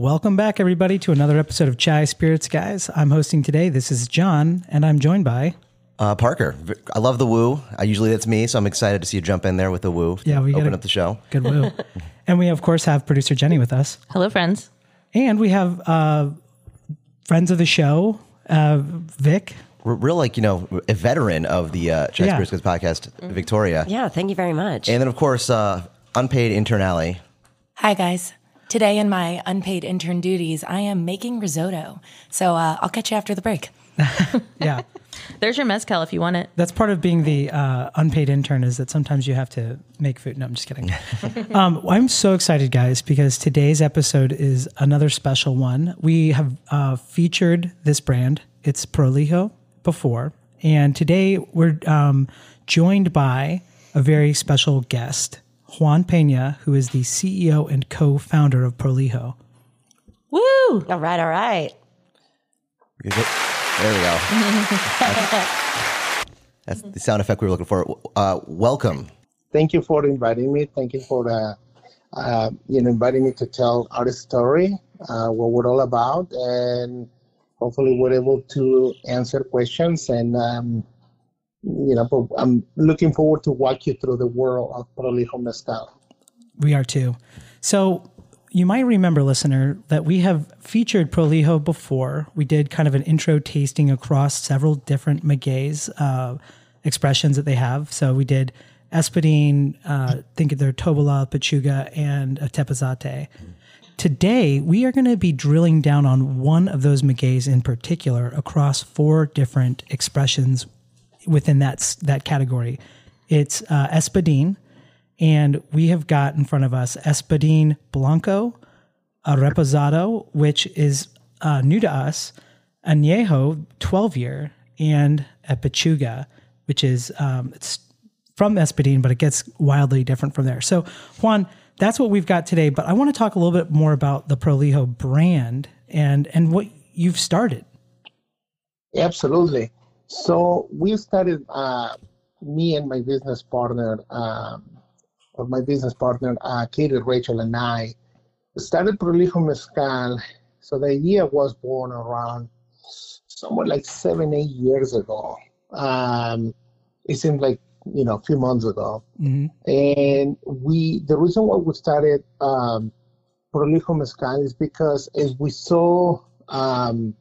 welcome back, everybody, to another episode of Chai Spirits, guys. I'm hosting today. This is John, and I'm joined by. Uh, Parker, I love the woo. I usually that's me, so I'm excited to see you jump in there with the woo. Yeah, we open gotta- up the show. Good woo. and we, of course, have producer Jenny with us. Hello, friends. And we have uh, friends of the show, uh, Vic. We're real, like you know, a veteran of the uh, Chess Yeah. Spirits Quiz podcast, Victoria, Yeah, thank you very much. and then of course uh, unpaid intern Alley. Hi, guys. Today, in my unpaid intern duties, I am making risotto. So uh, I'll catch you after the break. Yeah. There's your mezcal if you want it. That's part of being the uh, unpaid intern is that sometimes you have to make food. No, I'm just kidding. um, I'm so excited, guys, because today's episode is another special one. We have uh, featured this brand. It's Prolijo before, and today we're um, joined by a very special guest, Juan Pena, who is the CEO and co-founder of Prolijo. Woo! all right, all right. There we go. that's, that's the sound effect we were looking for. Uh, welcome. thank you for inviting me. Thank you for uh, uh, you know inviting me to tell our story, uh, what we're all about, and hopefully we're able to answer questions. And um, you know, but I'm looking forward to walk you through the world of Prolijo Mezcal. We are too. So you might remember, listener, that we have featured Prolijo before. We did kind of an intro tasting across several different magueys uh, expressions that they have. So we did Espadín, uh, think of their Tobalá, Pechuga, and a Tepeztate. Today, we are going to be drilling down on one of those magueys in particular across four different expressions within that that category. It's uh, Espadín, and we have got in front of us Espadín Blanco, a Reposado, which is uh, new to us, Añejo 12 year, and a Pechuga, which is um, it's from Espadín, but it gets wildly different from there. So, Juan, that's what we've got today. But I want to talk a little bit more about the Prolijo brand and and what you've started. Absolutely. So we started, uh, me and my business partner, um, or my business partner, uh, Katie, Rachel, and I started Prolijo Mezcal. So the idea was born around somewhere like seven, eight years ago. Um, it seemed like, you know, a few months ago. And we, the reason why we started um, Prolijo Mezcal is because as we saw um,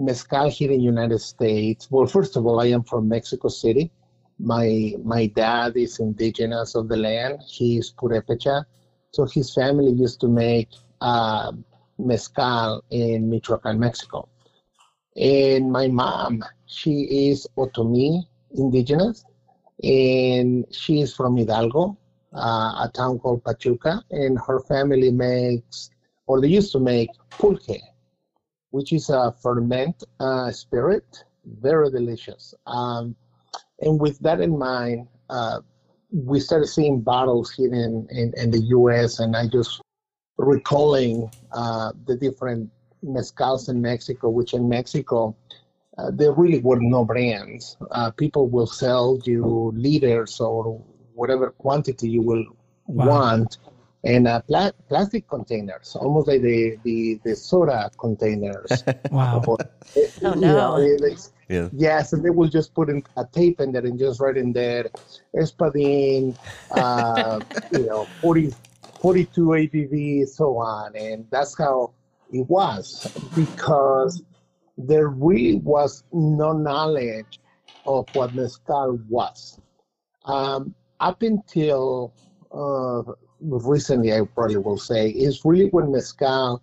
mezcal here in the United States. Well, first of all, I am from Mexico City. My my dad is indigenous of the land. He's Purepecha, so his family used to make uh, mezcal in Michoacan, Mexico. And my mom, she is Otomi indigenous, and she is from Hidalgo, uh, a town called Pachuca, and her family makes, or they used to make pulque which is a ferment uh, spirit, very delicious. Um, and with that in mind, uh, we started seeing bottles here in, in, in the U.S. and I just recalling uh, the different mezcals in Mexico, which in Mexico uh, there really were no brands. Uh, people will sell you liters or whatever quantity you will Wow. want in uh, pla- plastic containers, almost like the, the, the soda containers. Wow. Or- Oh, you no. know, it- it's- Yeah. Yes, and they will just put in a tape in there and just write in there, Espadin, uh, you know, 40, 42 ABV, so on. And that's how it was because there really was no knowledge of what mezcal was. Um, up until uh, recently, I probably will say, is really when mezcal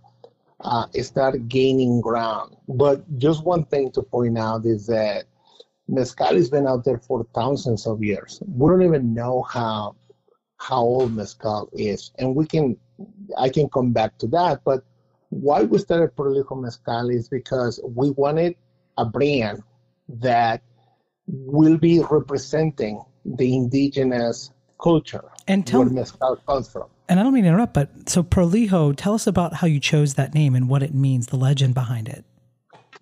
uh, started gaining ground. But just one thing to point out is that mezcal has been out there for thousands of years. We don't even know how how old mezcal is, and we can I can come back to that. But why we started Prolijo Mezcal is because we wanted a brand that will be representing the indigenous culture And tell where mezcal comes from. And I don't mean to interrupt, but so Prolijo, tell us about how you chose that name and what it means, the legend behind it.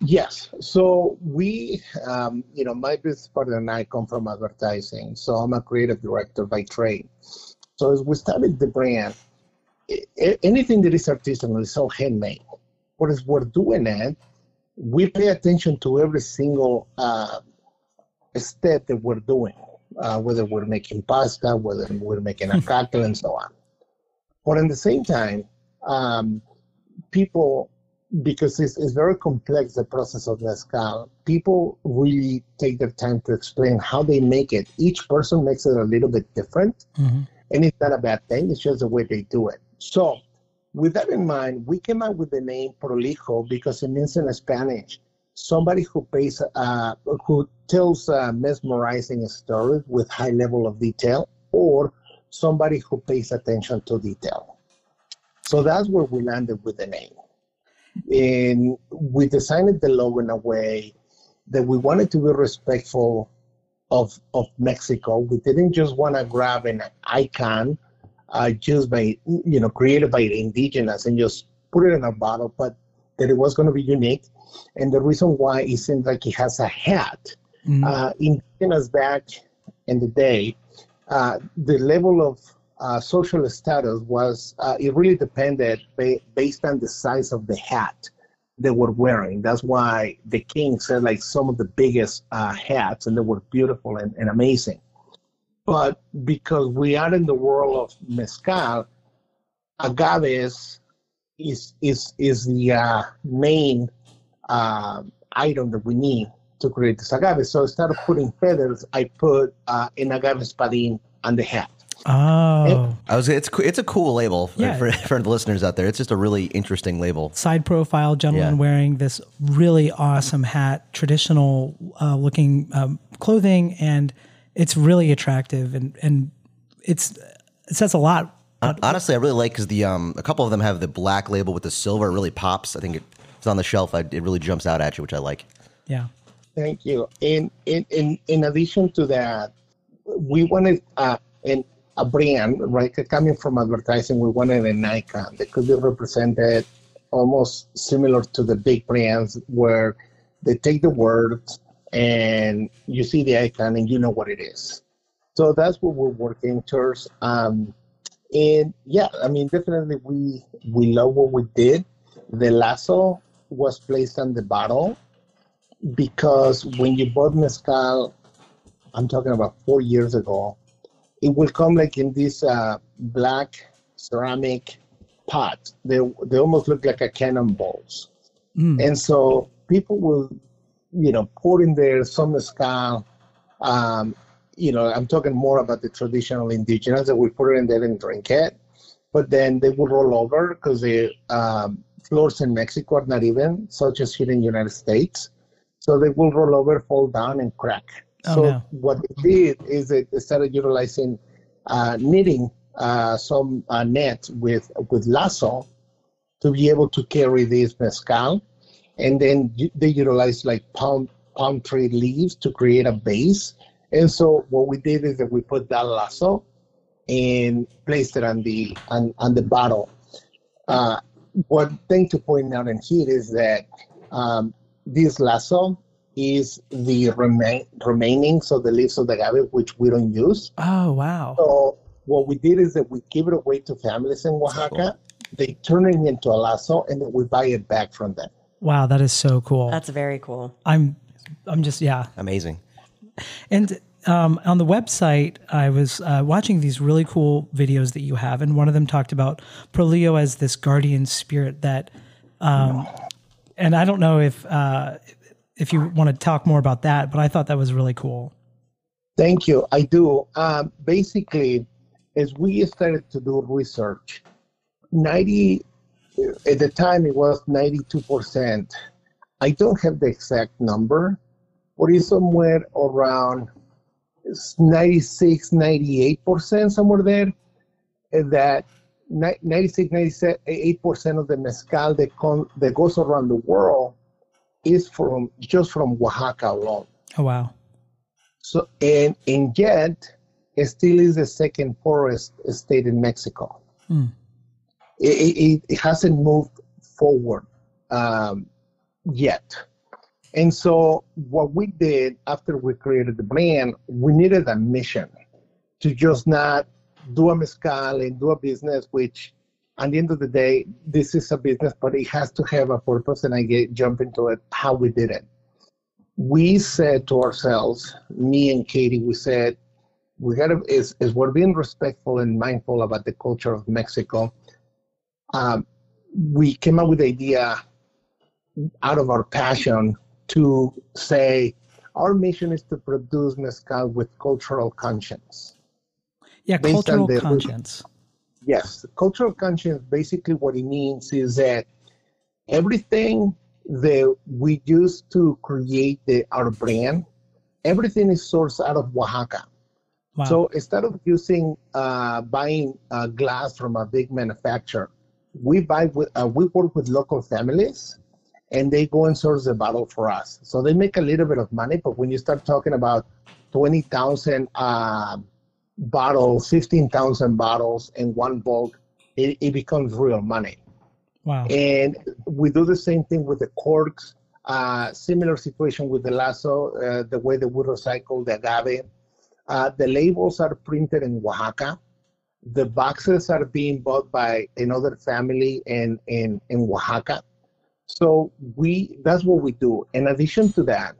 Yes. So we, um, you know, my business partner and I come from advertising. So I'm a creative director by trade. So as we started the brand, anything that is artisanal is all handmade. But as we're doing it, we pay attention to every single uh, step that we're doing, uh, whether we're making pasta, whether we're making a cocktail, and so on. But at the same time, um, people, because it's, it's very complex, the process of mezcal, people really take their time to explain how they make it. Each person makes it a little bit different. Mm-hmm. And it's not a bad thing, it's just the way they do it. So, with that in mind, we came up with the name Prolijo because it means in Spanish somebody who pays, uh, who tells uh, mesmerizing stories with high level of detail, or somebody who pays attention to detail. So that's where we landed with the name. And we designed the logo in a way that we wanted to be respectful of of Mexico. We didn't just want to grab an icon uh, just by you know created by the indigenous and just put it in a bottle, but that it was going to be unique. And the reason why it seems like it has a hat. Mm-hmm. Uh, indigenous back in the day, uh, the level of uh, social status was uh, it really depended ba- based on the size of the hat they were wearing. That's why the kings had like some of the biggest uh, hats, and they were beautiful and, and amazing. But because we are in the world of mezcal, agaves is is is the uh, main uh, item that we need to create this agave. So instead of putting feathers, I put uh, an agave espadín on the hat. Oh, I was. It's it's a cool label for, yeah. for, for, the listeners out there. It's just a really interesting label. Side profile gentleman yeah. wearing this really awesome hat, traditional uh, looking um, clothing, and it's really attractive and and it's it says a lot. Honestly, I really like because the um a couple of them have the black label with the silver. It really pops. I think it, it's on the shelf. I, it really jumps out at you, which I like. Yeah. Thank you. In in in in addition to that, we wanted uh, and a brand, right? Coming from advertising, we wanted an icon that could be represented almost similar to the big brands where they take the words and you see the icon and you know what it is. So that's what we're working towards. Um, and yeah, I mean, definitely we we love what we did. The lasso was placed on the bottle because when you bought mezcal, I'm talking about four years ago, it will come like in this uh, black ceramic pot. They they almost look like a cannonballs, mm. and so people will, you know, pour in there some mezcal. Um, you know, I'm talking more about the traditional indigenous that we put it in there and drink it, but then they will roll over because the um, floors in Mexico are not even, such as here in the United States. So they will roll over, fall down, and crack. Oh, so no. what they did is they started utilizing uh, knitting uh, some uh, net with with lasso to be able to carry this mezcal, and then they utilized like palm palm tree leaves to create a base. And so what we did is that we put that lasso and placed it on the on, on the bottle. Uh, one thing to point out in here is that um, this lasso is the remain, remaining, so the leaves of the agave, which we don't use. Oh, wow. So what we did is that we give it away to families in Oaxaca. Cool. They turn it into a lasso, and then we buy it back from them. Wow, that is so cool. That's very cool. I'm, I'm just yeah, amazing. And um, on the website, I was uh, watching these really cool videos that you have, and one of them talked about Prolijo as this guardian spirit that, um, and I don't know if uh, if you want to talk more about that, but I thought that was really cool. Thank you. I do. Um, basically, as we started to do research, 90, at the time it was 92%. I don't have the exact number, but it's somewhere around 96, 98%, somewhere there, that 96, 98% of the mezcal that, con- that goes around the world is from just from Oaxaca alone. Oh wow! So and and yet it still is the second poorest state in Mexico. Mm. It, it, it, hasn't moved forward um, yet. And so what we did after we created the brand, we needed a mission to just not do a mezcal and do a business which at the end of the day, this is a business, but it has to have a purpose. And I get jump into it how we did it. We said to ourselves, me and Katie, we said, we gotta is, is we're being respectful and mindful about the culture of Mexico. Um, we came up with the idea out of our passion to say our mission is to produce mezcal with cultural conscience. Yeah, cultural conscience. Yes, cultural conscience. Basically, what it means is that everything that we use to create the, our brand, everything is sourced out of Oaxaca. Wow. So instead of using uh, buying uh, glass from a big manufacturer, we buy with uh, we work with local families, and they go and source the bottle for us. So they make a little bit of money, but when you start talking about twenty thousand uh, bottles, fifteen thousand bottles in one bulk, it, it becomes real money. Wow! And we do the same thing with the corks. Uh, similar situation with the lasso, uh, the way that we recycle the agave uh, the labels are printed in Oaxaca. The boxes are being bought by another family in, in, in Oaxaca. So we that's what we do. In addition to that,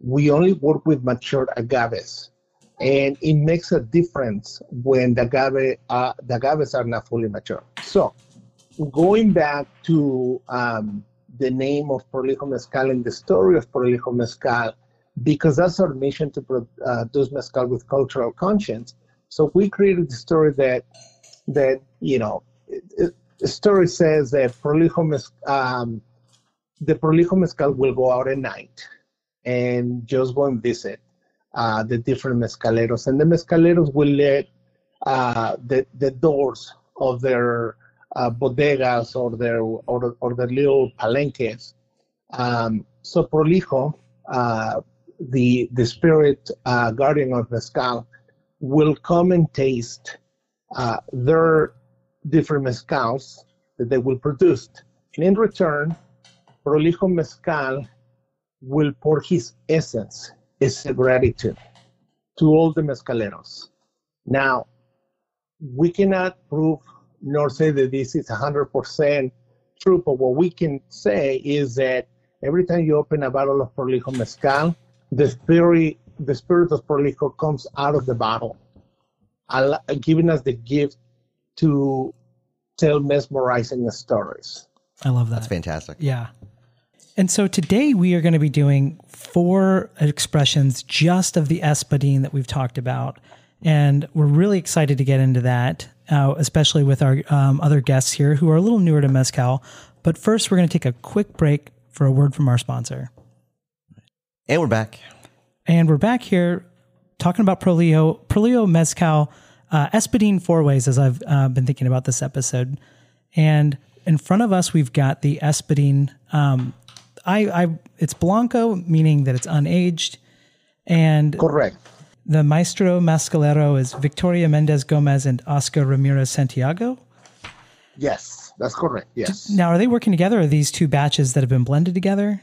we only work with mature agaves. And it makes a difference when the agave uh, the agaves are not fully mature. So going back to um, the name of Prolijo Mezcal and the story of Prolijo Mezcal, because that's our mission to produce uh, mezcal with cultural conscience. So we created the story that that you know, the story says that Prolijo um, the Prolijo mezcal will go out at night and just go and visit uh, the different mezcaleros, and the mezcaleros will let uh, the the doors of their uh, bodegas or their or, or their little palenques. Um, so Prolijo uh, the the spirit uh, guardian of mezcal will come and taste uh, their different mezcals that they will produce. And in return, Prolijo Mezcal will pour his essence, his gratitude to all the mezcaleros. Now, we cannot prove nor say that this is 100% true, but what we can say is that every time you open a bottle of Prolijo Mezcal, the spirit, the spirit of Prolijo comes out of the bottle, giving us the gift to tell mesmerizing stories. I love that. That's fantastic. Yeah. And so today we are going to be doing four expressions just of the espadín that we've talked about. And we're really excited to get into that, uh, especially with our um, other guests here who are a little newer to Mezcal. But first, we're going to take a quick break for a word from our sponsor. And we're back. And we're back here talking about Prolijo, Prolijo Mezcal, uh, Espadín four ways as I've uh, been thinking about this episode. And in front of us, we've got the Espadín Um, I, I, it's Blanco, meaning that it's unaged. And correct. The Maestro Mezcalero is Victoria Mendez Gomez and Oscar Ramirez Santiago. Yes, that's correct. Yes. Now, are they working together? Are these two batches that have been blended together?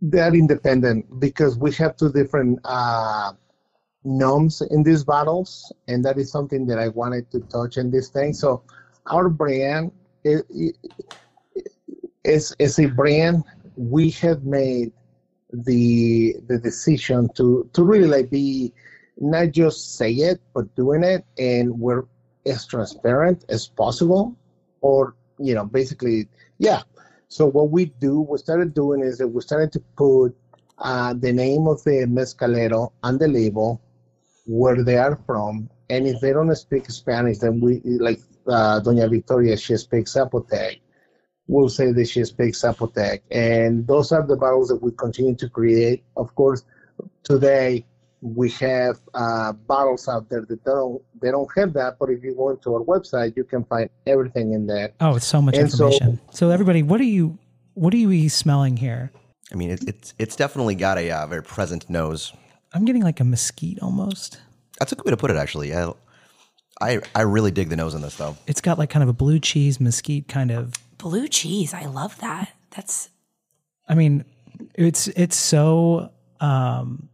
they're independent because we have two different uh, noms in these bottles, and that is something that I wanted to touch in this thing. So our brand is, is, is a brand we have made the the decision to to really like be not just say it but doing it and we're as transparent as possible or you know basically yeah so what we do, we started doing is that we started to put uh, the name of the mezcalero on the label, where they are from, and if they don't speak Spanish, then we like uh, Doña Victoria, she speaks Zapotec. We'll say that she speaks Zapotec, and those are the bottles that we continue to create. Of course, today we have uh, bottles out there that don't they don't have that but if you go into our website you can find everything in there. Oh it's so much and information. So, so, everybody what are you what are you smelling here? I mean it, it's it's definitely got a uh, very present nose. I'm getting like a mesquite almost. That's a good way to put it actually. I, I i really dig the nose on this though. It's got like kind of a blue cheese mesquite kind of blue cheese i love that that's i mean it's it's so um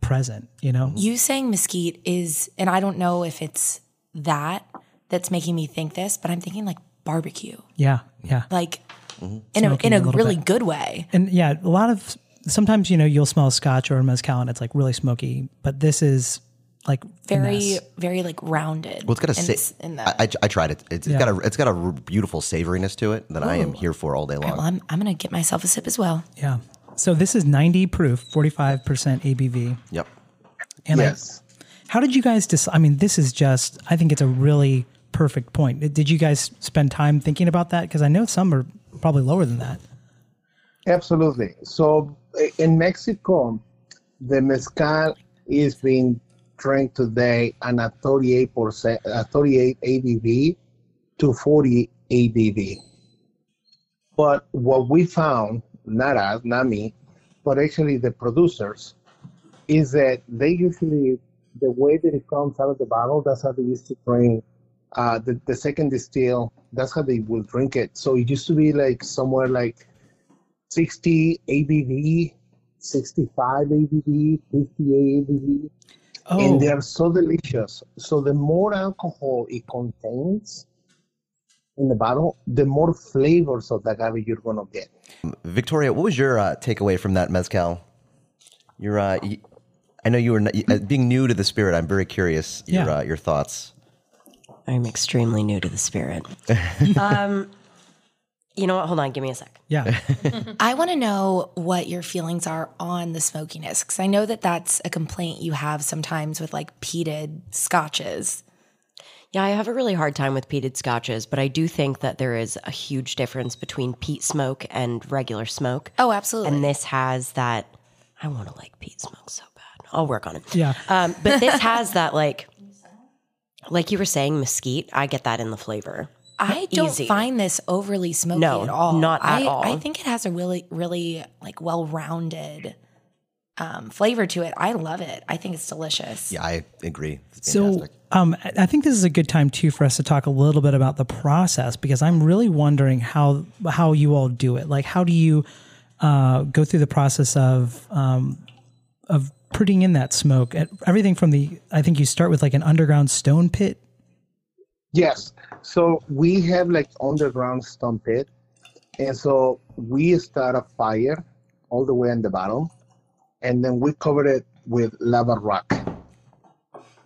present, you know? You saying mesquite is, and I don't know if it's that, that's making me think this, but I'm thinking like barbecue, Yeah, yeah. like Mm-hmm. in a Smoking in a a, really bit. good way. And yeah, a lot of sometimes you know you'll smell a scotch or a mezcal and it's like really smoky, but this is like Very finesse. very like rounded. Well, it's got a in, sa- s- in I, that. I, I tried it. It's, Yeah. it's got a it's got a beautiful savoriness to it that I am here for all day long. well, I'm I'm gonna get myself a sip as well. yeah. So this is 90 proof, 45% ABV. Yep. And I, yes. how did you guys decide? I mean, this is just, I think it's a really perfect point. Did you guys spend time thinking about that? Because I know some are probably lower than that. Absolutely. So eh, in Mexico, the mezcal is being drank today and a 38%, a 38 ABV to 40 ABV. But what we found, not us, not me, but actually the producers, is that they usually, the way that it comes out of the bottle, that's how they used to drink uh, the, the second distill, that's how they will drink it. So it used to be like somewhere like 60 ABV, 65 ABV, 58 ABV, Oh, and they are so delicious. So the more alcohol it contains in the bottle, the more flavors of the agave you're gonna get. Victoria, what was your uh, takeaway from that mezcal? You're, uh, y- I know you were n- uh, being new to the spirit. I'm very curious your Yeah. uh, your thoughts. I'm extremely new to the spirit. um, you know what? Hold on. Give me a sec. yeah. I want to know what your feelings are on the smokiness because I know that that's a complaint you have sometimes with like peated scotches. Yeah, I have a really hard time with peated scotches, but I do think that there is a huge difference between peat smoke and regular smoke. Oh, absolutely. And this has that. I want to like peat smoke so bad. I'll work on it. Yeah. Um, but this has that like, like you were saying, mesquite. I get that in the flavor. I don't Easy. find this overly smoky No, at all. not at I, all. I think it has a really, really like well-rounded um, flavor to it. I love it. I think it's delicious. Yeah, I agree. It's So, um, I I think this is a good time too for us to talk a little bit about the process because I'm really wondering how how you all do it. Like, how do you uh, go through the process of um, of putting in that smoke? And Everything from the I think you start with like an underground stone pit. Yes. So we have like underground pit. And so we start a fire all the way in the bottom. And then we cover it with lava rock.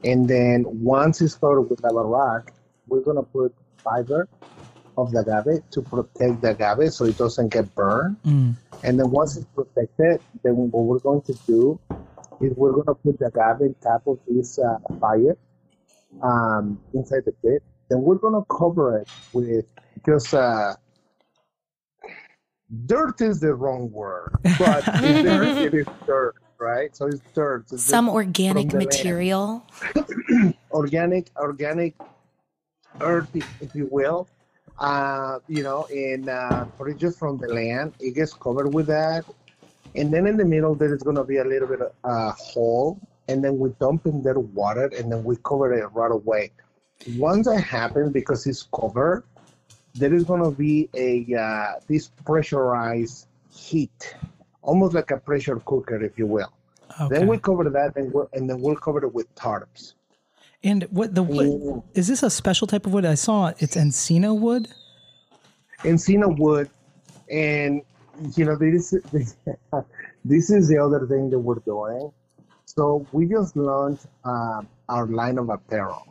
And then once it's covered with lava rock, we're going to put fiber of the agave to protect the agave so it doesn't get burned. And then once it's protected, then what we're going to do is we're going to put the agave on top of this uh, fire um, inside the pit. Then we're gonna cover it with just uh, dirt is the wrong word, but it's dirt, it is dirt, right? So it's dirt. It's Some just organic from the land. material. organic, organic earth, if, if you will. Uh, you know, and uh, but just from the land. It gets covered with that, and then in the middle there is gonna be a little bit of uh, hole, and then we dump in there water, and then we cover it right away. Once that happens, because it's covered, there is gonna be a uh, this pressurized heat, almost like a pressure cooker, if you will. Okay. Then we cover that, and, we'll, and then we'll cover it with tarps. and what the wood is this a special type of wood? I saw it's encino wood. Encino wood, and you know this this is the other thing that we're doing. So we just launched uh, our line of apparel,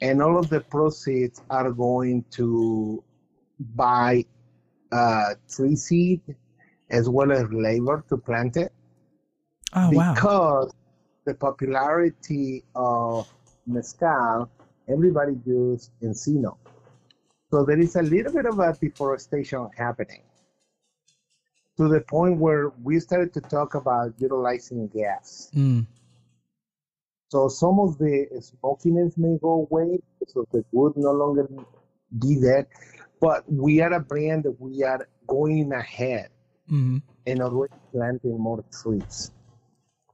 and all of the proceeds are going to buy uh, tree seed as well as labor to plant it Oh wow. because the popularity of mezcal, everybody uses encino. So there is a little bit of a deforestation happening to the point where we started to talk about utilizing gas. Mm. So some of the smokiness may go away, so the wood no longer be there. But we are a brand that we are going ahead Mm. and already planting more trees.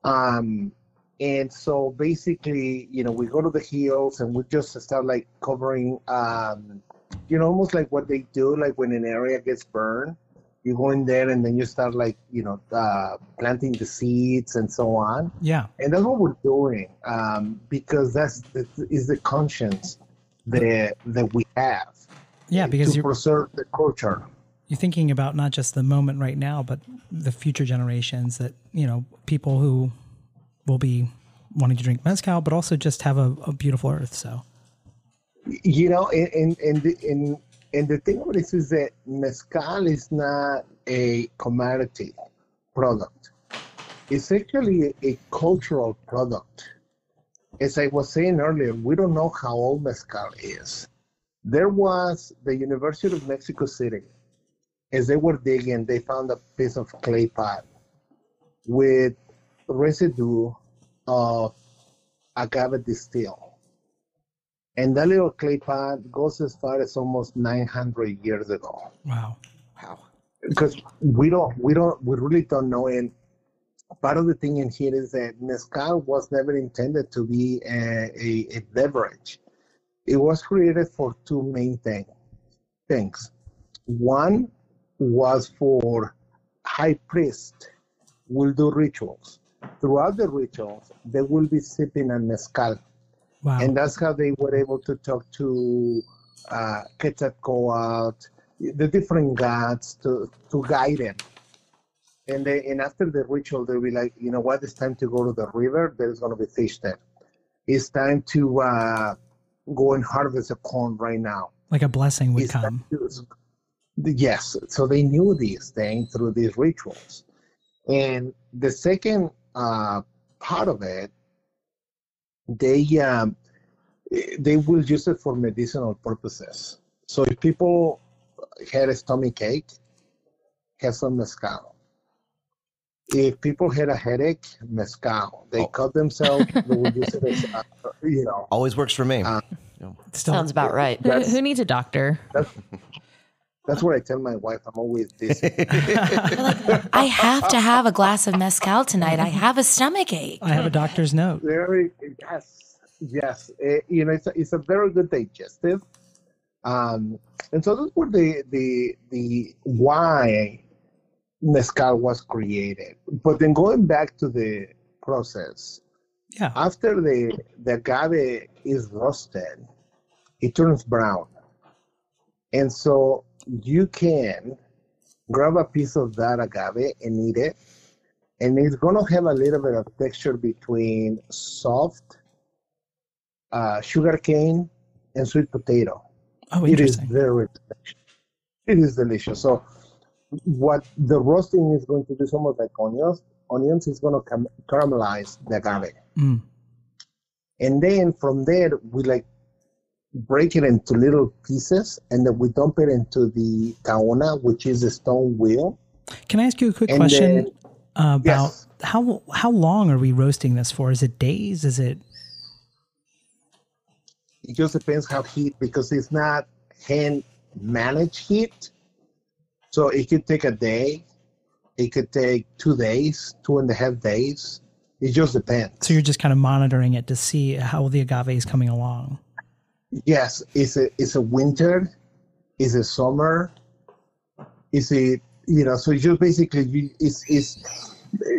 Um, and so basically, you know, we go to the hills and we just start like covering, um, you know, almost like what they do, like when an area gets burned, you go in there and then you start like, you know, uh, planting the seeds and so on. Yeah. And that's what we're doing um, because that's that is the conscience that that we have. Yeah, because you're preserve the culture. You're thinking about not just the moment right now, but the future generations that you know people who will be wanting to drink mezcal, but also just have a, a beautiful earth. So, you know, and and the, and and the thing about this is that mezcal is not a commodity product. It's actually a, a cultural product. As I was saying earlier, we don't know how old mezcal is. There was the University of Mexico City. As they were digging, they found a piece of clay pot with residue of agave distill. And that little clay pot goes as far as almost 900 years ago. Wow. Wow. Because we don't, we don't, we really don't know. And part of the thing in here is that mezcal was never intended to be a, a, a beverage. It was created for two main thing, things. One was for high priest will do rituals. Throughout the rituals, they will be sipping a mezcal. Wow. And that's how they were able to talk to uh, Quetzalcoatl, the different gods to, to guide them. And they, and after the ritual, they'll be like, you know what? It's time to go to the river. There's going to be fish there. It's time to uh, go and harvest the corn right now. Like a blessing would It's come. to- yes. So they knew these things through these rituals. And the second uh, part of it, they um, they will use it for medicinal purposes. So if people had a stomach ache, have some mezcal. If people had a headache, mezcal. They Oh. cut themselves. they will use it as, uh, you know. Always works for me. Uh, Still, Sounds about right. Who, who needs a doctor? That's what I tell my wife. I'm always dizzy. I have to have a glass of mezcal tonight. I have a stomach ache. I have a doctor's note. very yes, yes. Eh, you know, it's a, it's a very good digestive. Um, and so those were the the the why mezcal was created. But then going back to the process, Yeah. after the the agave is roasted, it turns brown, and so you can grab a piece of that agave and eat it, and it's gonna have a little bit of texture between soft uh, sugar cane and sweet potato. Oh, It is very delicious. It is delicious. So, what the roasting is going to do, some of like onions, onions is going to cam- caramelize the agave, Mm. and then from there we like break it into little pieces, and then we dump it into the tahona, which is a stone wheel. Can I ask you a quick And question then- about Yes. how how long are we roasting this for? Is it days? Is it It just depends how heat because it's not hand managed heat. So it could take a day, it could take two days, two and a half days. It just depends. so you're just kind of monitoring it to see how the agave is coming along? Yes, it's a it's a winter, it's a summer, it's a you know. So you just basically it's it's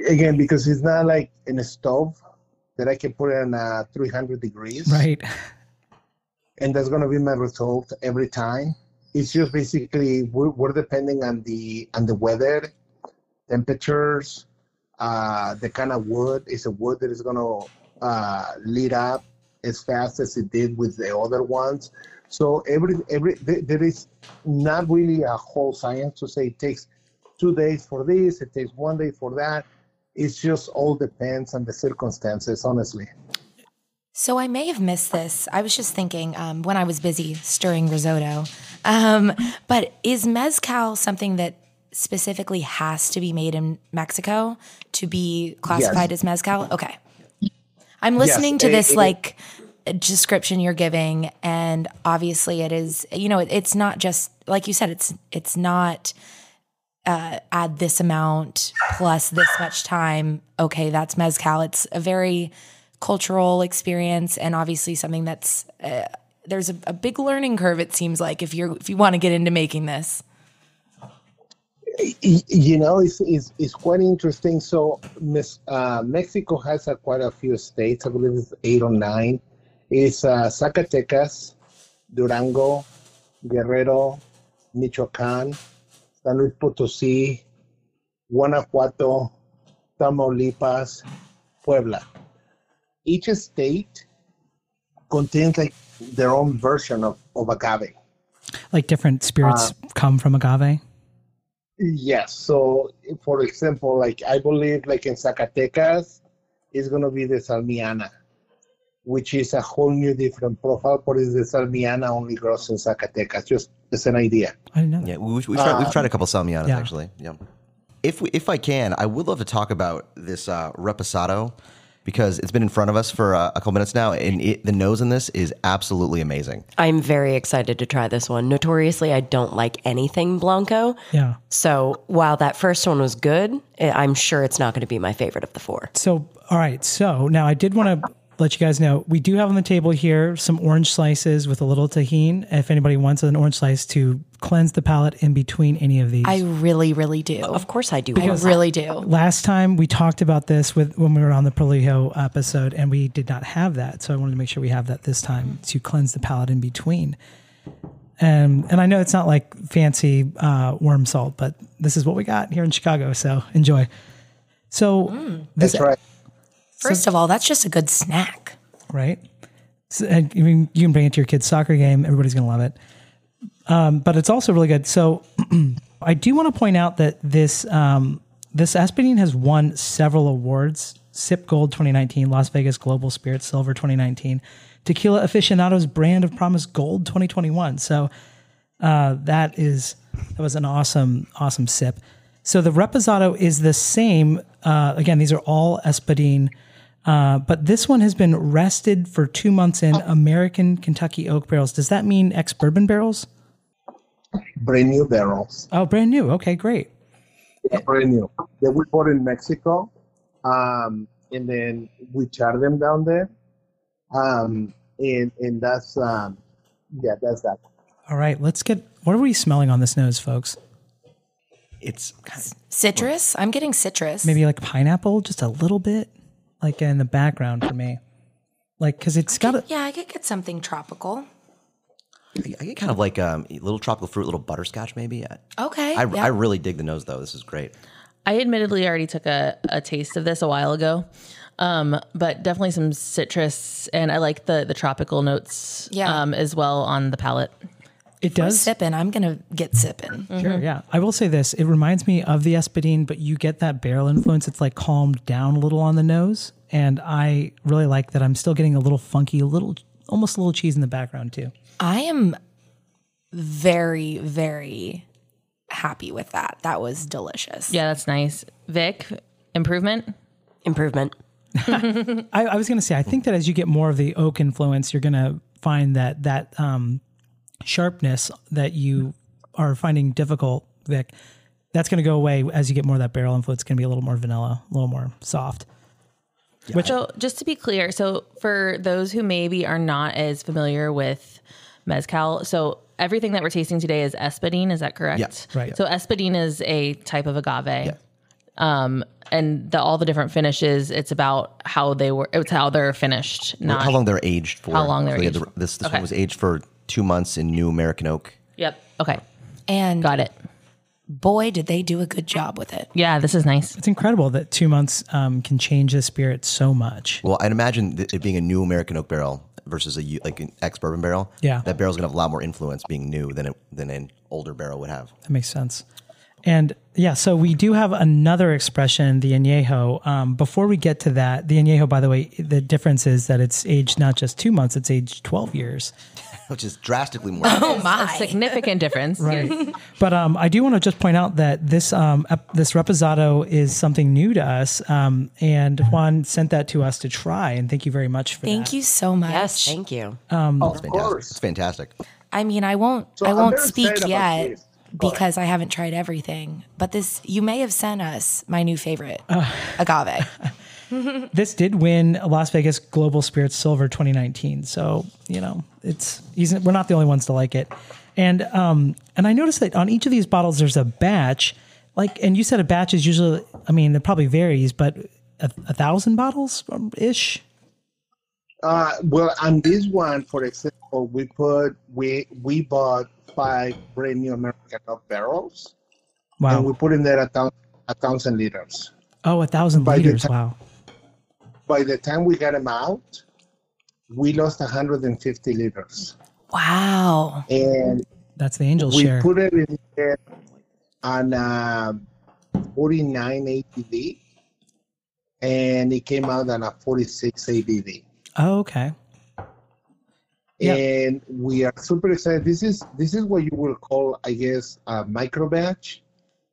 again because it's not like in a stove that I can put it on uh, 300 degrees. Right. and that's going to be my result every time. It's just basically we're, we're depending on the on the weather, temperatures, uh, the kind of wood. It's a wood that is going to uh, lead up as fast as it did with the other ones. So every every there is not really a whole science to say it takes two days for this, it takes one day for that. It's just all depends on the circumstances, honestly. So I may have missed this. I was just thinking um, when I was busy stirring risotto. Um, but is mezcal something that specifically has to be made in Mexico to be classified as mezcal? Okay. I'm listening to it- this it- like description you're giving, and obviously it is. You know, it, it's not just like you said. It's it's not uh, add this amount plus this much time. Okay, that's mezcal. It's a very cultural experience, and obviously something that's uh, there's a, a big learning curve. It seems like if you're if you want to get into making this. You know, it's, it's, it's quite interesting. So, Miss, uh, Mexico has uh, quite a few states. I believe it's eight or nine. It's uh, Zacatecas, Durango, Guerrero, Michoacán, San Luis Potosí, Guanajuato, Tamaulipas, Puebla. Each state contains like their own version of, of agave. Like different spirits come from agave. Yes. So, for example, like I believe, like in Zacatecas, is going to be the Salmiana, which is a whole new different profile, but it's the Salmiana only grows in Zacatecas. Just as an idea. I didn't know. Yeah, we, we tried, we've tried a couple Salmianas yeah. actually. Yeah. If we, if I can, I would love to talk about this uh, reposado because it's been in front of us for uh, a couple minutes now, and it, the nose in this is absolutely amazing. I'm very excited to try this one. Notoriously, I don't like anything Blanco. Yeah. So while that first one was good, I- I'm sure it's not going to be my favorite of the four. So, all right. So now I did want to let you guys know we do have on the table here some orange slices with a little Tajín. If anybody wants an orange slice to cleanse the palate in between any of these. I really, really do. Of course, I do. I really do. Last time we talked about this with when we were on the Prolijo episode, and we did not have that. So I wanted to make sure we have that this time to cleanse the palate in between. Um, and I know it's not like fancy uh, worm salt, but this is what we got here in Chicago. So enjoy. So this That's right. First of all, that's just a good snack. right? So, and mean you can bring it to your kid's soccer game. Everybody's going to love it. Um, but it's also really good. So I do want to point out that this um, this Espadín has won several awards: SIP Gold 2019, Las Vegas Global Spirit Silver 2019, Tequila Aficionados Brand of Promise Gold 2021. So uh, that is that was an awesome awesome sip. So the Reposado is the same. Uh, again, these are all Espadín. Uh, but this one has been rested for two months in American Kentucky oak barrels. Does that mean ex bourbon barrels? Brand new barrels. Oh, brand new. Okay, great. Yeah, brand new. That we bought in Mexico. Um, and then we char them down there. Um, and, and that's, um, yeah, that's that. All right, let's get. What are we smelling on this nose, folks? It's Citrus? I'm getting citrus. Maybe like pineapple, just a little bit, like in the background for me. Like, because it's got a. Yeah, I could get something tropical. I get kind of like um, a little tropical fruit, little butterscotch maybe. Okay. I, yeah. I really dig the nose though. This is great. I admittedly already took a, a taste of this a while ago, um, but definitely some citrus, and I like the the tropical notes Yeah. um, as well on the palate. It For does. sipping. I'm gonna get sipping. Sure, yeah. I will say this. It reminds me of the Espadín, but you get that barrel influence. It's like calmed down a little on the nose. And I really like that I'm still getting a little funky, a little, almost a little cheese in the background too. I am very, very happy with that. That was delicious. Yeah, that's nice. Vic, improvement. Improvement. I, I was going to say, I think that as you get more of the oak influence, you're going to find that that um, sharpness that you are finding difficult, Vic, that's going to go away as you get more of that barrel influence. It's going to be a little more vanilla, a little more soft. Which So, just to be clear, so for those who maybe are not as familiar with mezcal, so everything that we're tasting today is espadín. Is that correct? Yeah. Right. So espadín is a type of agave. Um, and the, all the different finishes, it's about how they were. It's how they're finished. Not How long they're aged for? How long they're So we had aged the- this this Okay. one was aged for two months in new American oak. Yep. Okay. And Got it. boy, did they do a good job with it. Yeah, this is nice. it's incredible that two months um, can change the spirit so much. Well, I'd imagine that it being a new American oak barrel versus a like an ex bourbon barrel. Yeah. that barrel's gonna have a lot more influence being new than it, than an older barrel would have. That makes sense. And yeah, so we do have another expression, the añejo. Um, before we get to that, the añejo, by the way, the difference is that it's aged not just two months; it's aged twelve years. Which is drastically more. Oh A my. significant difference. Right. but um, I do want to just point out that this um, ep- this reposado is something new to us, um, and Juan sent that to us to try. And thank you very much for Thank that. you so much. Yes, thank you. Of Fantastic. course. It's fantastic. I mean, I won't So I I'm won't very speak about yet this. Go because I haven't tried everything. But this you may have sent us my new favorite, agave. This did win Las Vegas Global Spirits Silver 2019. So you know, it's we're not the only ones to like it. And um, and I noticed that on each of these bottles, there's a batch. Like, and you said a batch is usually, I mean, it probably varies, but a, a thousand bottles ish. Uh, well, on this one, for example, we put we we bought five brand new American oak barrels, Wow. and we put in there a thousand, a thousand liters. oh, a thousand by liters. ti- Wow. By the time we got them out, we lost 150 liters, Wow. and That's the angel's we share. put it in there on uh, 49 ABV, and it came out on a 46 ABV. oh, okay. Yeah. and we are super excited. This is this is what you will call, I guess, a micro batch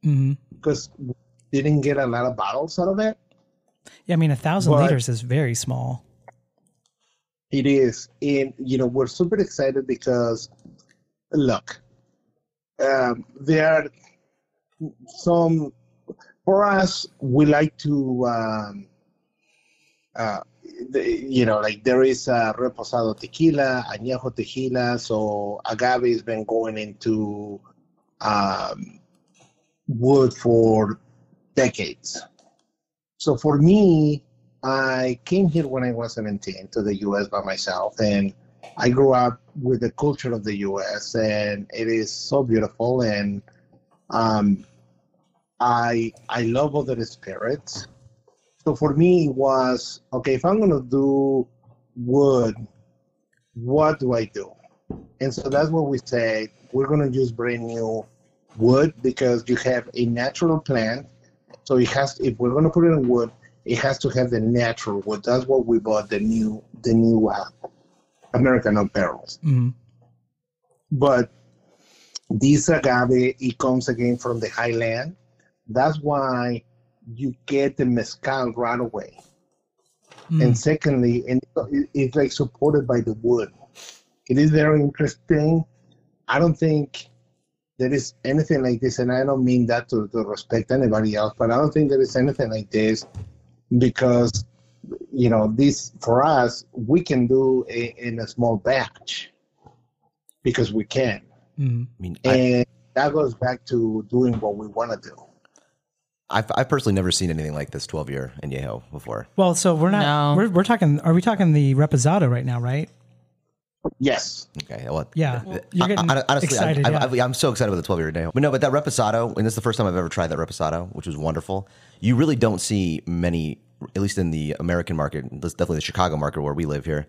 hmm because we didn't get a lot of bottles out of it. Yeah, I mean, a thousand But- liters is very small. It is, and you know, we're super excited because, look, um, there are some for us. We like to, um, uh, the, you know, like there is a reposado tequila, añejo tequila. So agave has been going into um, wood for decades. So for me, I came here when I was 17 to the US by myself, and I grew up with the culture of the US, and it is so beautiful. And um, I I love other spirits. So for me, it was okay. If I'm gonna do wood, what do I do? And so that's what we say. We're gonna use brand new wood because you have a natural plant. So it has. If we're gonna put it in wood, it has to have the natural wood. That's what we bought the new the new uh, American oak barrels. hmm But this agave, it comes again from the highland. That's why you get the mezcal right away. Mm. And secondly, and it's like supported by the wood. It is very interesting. I don't think there is anything like this, and I don't mean that to, to respect anybody else, but I don't think there is anything like this because you know this for us we can do a, in a small batch because we can, Mhm. I mean, I, and that goes back to doing what we want to do. I've, I've personally never seen anything like this 12 year añejo before. Well, so we're not. No. We're, we're talking. Are we talking the reposado right now? Right? Yes. Okay. Well, Yeah. You're getting hon- honestly, excited, I'm, yeah. I'm, I'm so excited about the 12 year añejo. But no, but that reposado, and this is the first time I've ever tried that reposado, which was wonderful. You really don't see many, at least in the American market, definitely the Chicago market where we live here,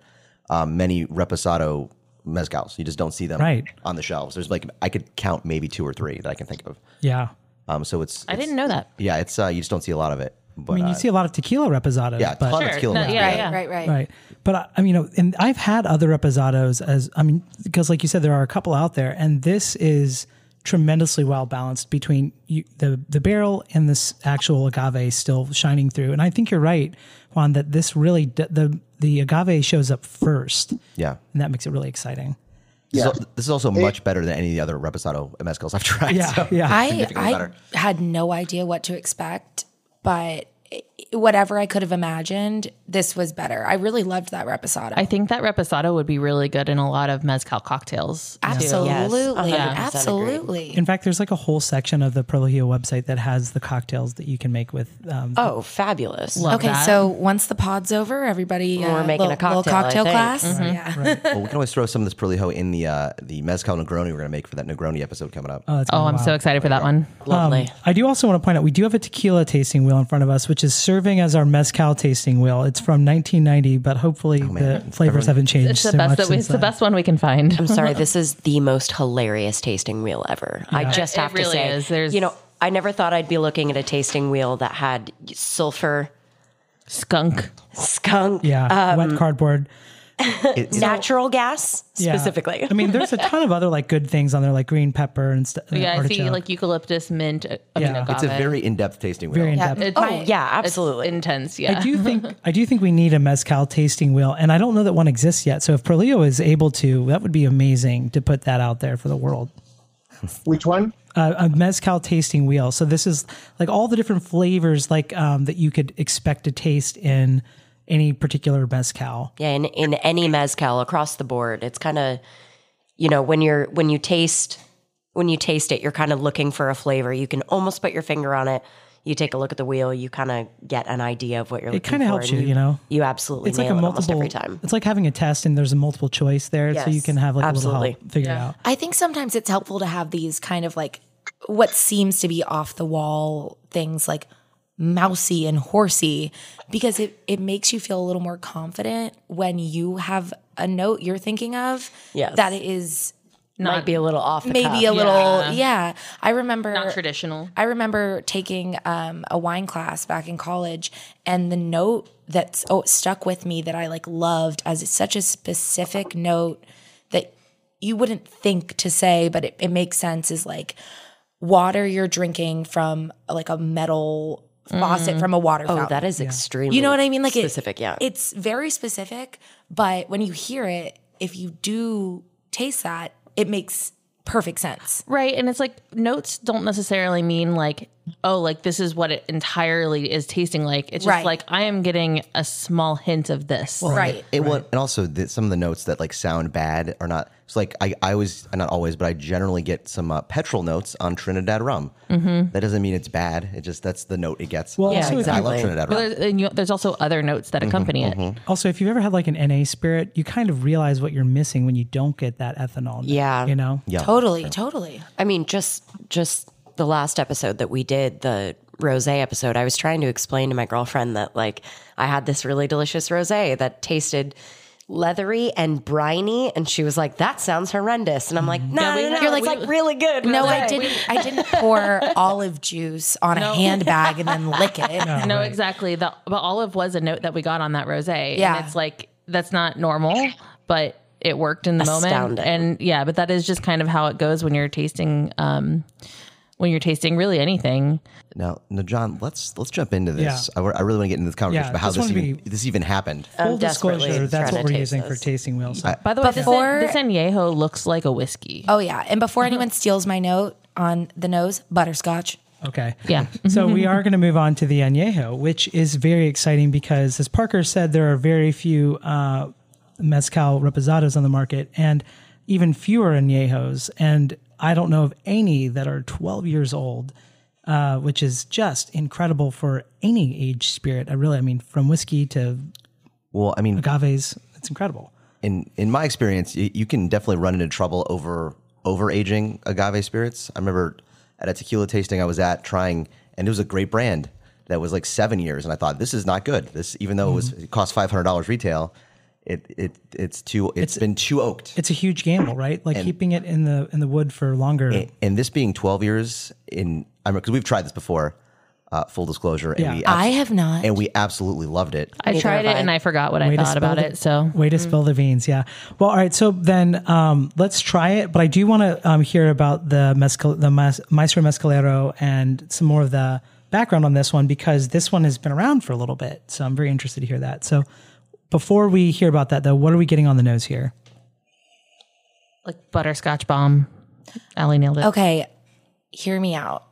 um, many reposado mezcals. You just don't see them Right. on the shelves. There's like I could count maybe two or three that I can think of. Yeah. Um, so it's, I it's- didn't know that. Yeah, it's uh, you just don't see a lot of it. But I mean, you uh, see a lot of tequila reposados. yeah, a but, ton of Sure. tequila No, mezcal. yeah, yeah. right, right. Right. But I, I mean, you know, and I've had other reposados as, I mean, because like you said, there are a couple out there, and this is tremendously well balanced between you, the the barrel and this actual agave still shining through. And I think you're right, Juan, that this really d- the the agave shows up first, Yeah. and that makes it really exciting. This, Yeah. is, this is also much better than any of the other reposado mezcals I've tried. Yeah, so- yeah. I I better. had no idea what to expect, but whatever I could have imagined, this was better. I really loved that reposado. I think that reposado would be really good in a lot of mezcal cocktails. absolutely, Yes, 100% absolutely. In fact, there's like a whole section of the Prolijo website that has the cocktails that you can make with. Um, Oh, fabulous. Love Okay, that. so once the pod's over, everybody We're uh, making a little, little cocktail, cocktail class. Mm-hmm. Yeah. Well, we can always throw some of this Prolijo in the uh, the mezcal Negroni we're going to make for that Negroni episode coming up. oh, that's Oh, I'm be so excited for that one. Lovely. Um, I do also want to point out we do have a tequila tasting wheel in front of us, which is serving as our mezcal tasting wheel. It's from 1990, but hopefully oh, the flavors haven't changed It's the so best. much That we, since it's the best one we can find. I'm sorry, this is the most hilarious tasting wheel ever. I just It have to really say, is. There's- you know, I never thought I'd be looking at a tasting wheel that had sulfur, Skunk. skunk, Yeah, wet um, cardboard. It- it- natural gas Yeah. specifically. I mean, there's a ton of other like good things on there, like green pepper and stuff. Yeah, I see like eucalyptus, mint. uh, I mean, Yeah. agave. it's a very in depth tasting wheel. very in-depth. It's- oh yeah, it's absolutely. intense. Yeah. I do think I do think we need a mezcal tasting wheel, and I don't know that one exists yet. So if Prolijo is able to, that would be amazing to put that out there for the world. Which one? uh, a mezcal tasting wheel. So this is like all the different flavors like um, that you could expect to taste in any particular mezcal. Yeah, in, in any mezcal across the board, it's kind of, you know, when you're when you taste when you taste it, you're kind of looking for a flavor. You can almost put your finger on it. you take a look at the wheel, you kind of get an idea of what you're looking for. It kind of helps and you, you know. You absolutely It's like nail a it almost multiple. every time. It's like having a test and there's a multiple choice there, so you can have like a little absolutely. help figure it out. I think sometimes it's helpful to have these kind of like what seems to be off the wall things like mousy and horsey because it, it makes you feel a little more confident when you have a note you're thinking of Yes. that is it is Might be a little off the maybe cuff. a little Yeah. yeah. I remember Not traditional. I remember taking um, a wine class back in college, and the note that's oh stuck with me that I like loved as it's such a specific note that you wouldn't think to say, but it, it makes sense. Is like water you're drinking from like a metal faucet mm. from a water Oh, fountain. that is extremely You know what I mean? Like specific, it, yeah. It's very specific, but when you hear it, if you do taste that, it makes perfect sense. Right. And it's like notes don't necessarily mean like, oh, like this is what it entirely is tasting like. It's just Right. like I am getting a small hint of this. right. It will, and also the, some of the notes that like sound bad are not. It's like I, I always, not always, but I generally get some uh, petrol notes on Trinidad rum. Mm-hmm. That doesn't mean it's bad. It just that's the note it gets. Well, Yeah, also, if I love. Trinidad rum. there's, and you, there's also other notes that accompany it. also if you've ever had like an NA spirit, you kind of realize what you're missing when you don't get that ethanol. note, Yeah. you know. Yeah. Totally, totally. I mean, just just the last episode that we did, the rose episode, I was trying to explain to my girlfriend that like I had this really delicious rose that tasted leathery and briny, and she was like, "That sounds horrendous," and I'm like, "No, we no, no, have- no, we- it's like really good." No. I didn't. I didn't pour olive juice on a handbag and then lick it. No, exactly. The, but olive was a note that we got on that rosé. Yeah. And it's like, that's not normal, but it worked in the moment. And yeah, but that is just kind of how it goes when you're tasting, um, when you're tasting really anything. Now, now, John, let's let's jump into this. Yeah. I, I really want to get into this conversation Yeah, about how just this even, be- this even happened. Full disclosure, that's what we're taste using for tasting wheels. By the way, this, Before- this añejo looks like a whiskey. Oh yeah, and before anyone steals my note on the nose, butterscotch. Okay. Yeah. so we are going to move on to the añejo, which is very exciting because, as Parker said, there are very few uh, mezcal reposados on the market, and even fewer añejos. And I don't know of any that are 12 years old, uh, which is just incredible for any age spirit. I really, I mean, from whiskey to Well, I mean, agaves, it's incredible. in in my experience, you, you can definitely run into trouble over over aging agave spirits. I remember at a tequila tasting I was at trying, and it was a great brand that was like seven years, and I thought this is not good. This even though it was it cost five hundred dollars retail, it it it's too it's been too oaked. It's a huge gamble, right? Like keeping it in the in the wood for longer. and, and this being 12 years in I because we've tried this before uh, full disclosure and Yeah. we I have not. and we absolutely loved it I tried have it and I. I forgot what I Way to thought about spill it. So Way to spill the beans, yeah. Well, all right. So then um, let's try it. But I do want to um, hear about the mezcal, the mas- Maestro Mezcalero, and some more of the background on this one because this one has been around for a little bit. So I'm very interested to hear that. So before we hear about that, though, what are we getting on the nose here? like butterscotch bomb. Allie nailed it. Okay, hear me out.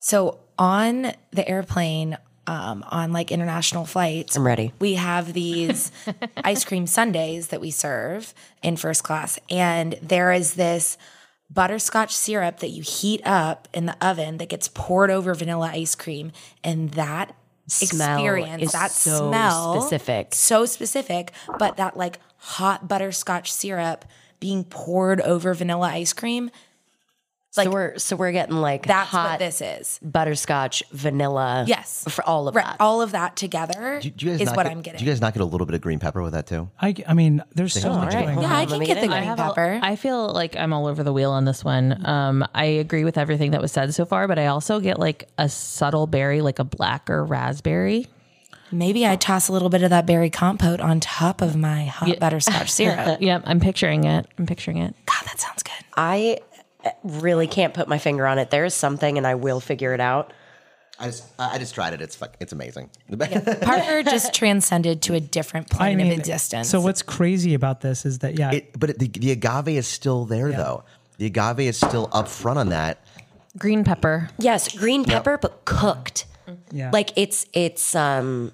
So on the airplane, um, on like international flights, I'm ready. we have these ice cream sundaes that we serve in first class, and there is this butterscotch syrup that you heat up in the oven that gets poured over vanilla ice cream, and that Smell experience, is that so smell, specific. so specific, but that like hot butterscotch syrup being poured over vanilla ice cream. So we're so we're getting like That's hot what this is. butterscotch, vanilla. Yes. for all of Right, that. all of that together do, do you guys is what get, I'm getting. do you guys not get a little bit of green pepper with that too I, I mean, there's so much all right. going on. yeah, I can get get the green there. have a- pepper. I feel like I'm all over the wheel on this one. Um, I agree with everything that was said so far, but I also get like a subtle berry, like a black or raspberry. Maybe I toss a little bit of that berry compote on top of my hot butterscotch syrup. Yep, I'm picturing it. I'm picturing it. God, that sounds good. I really can't put my finger on it. There is something, and I will figure it out. I just I I just tried it it's fuck, it's amazing Parker just transcended to a different I plane mean, of existence. So what's crazy about this is that yeah, it, but it, the, the agave is still there though the agave is still up front on that Green pepper. Yes, green pepper, but cooked. yeah. Like it's it's um,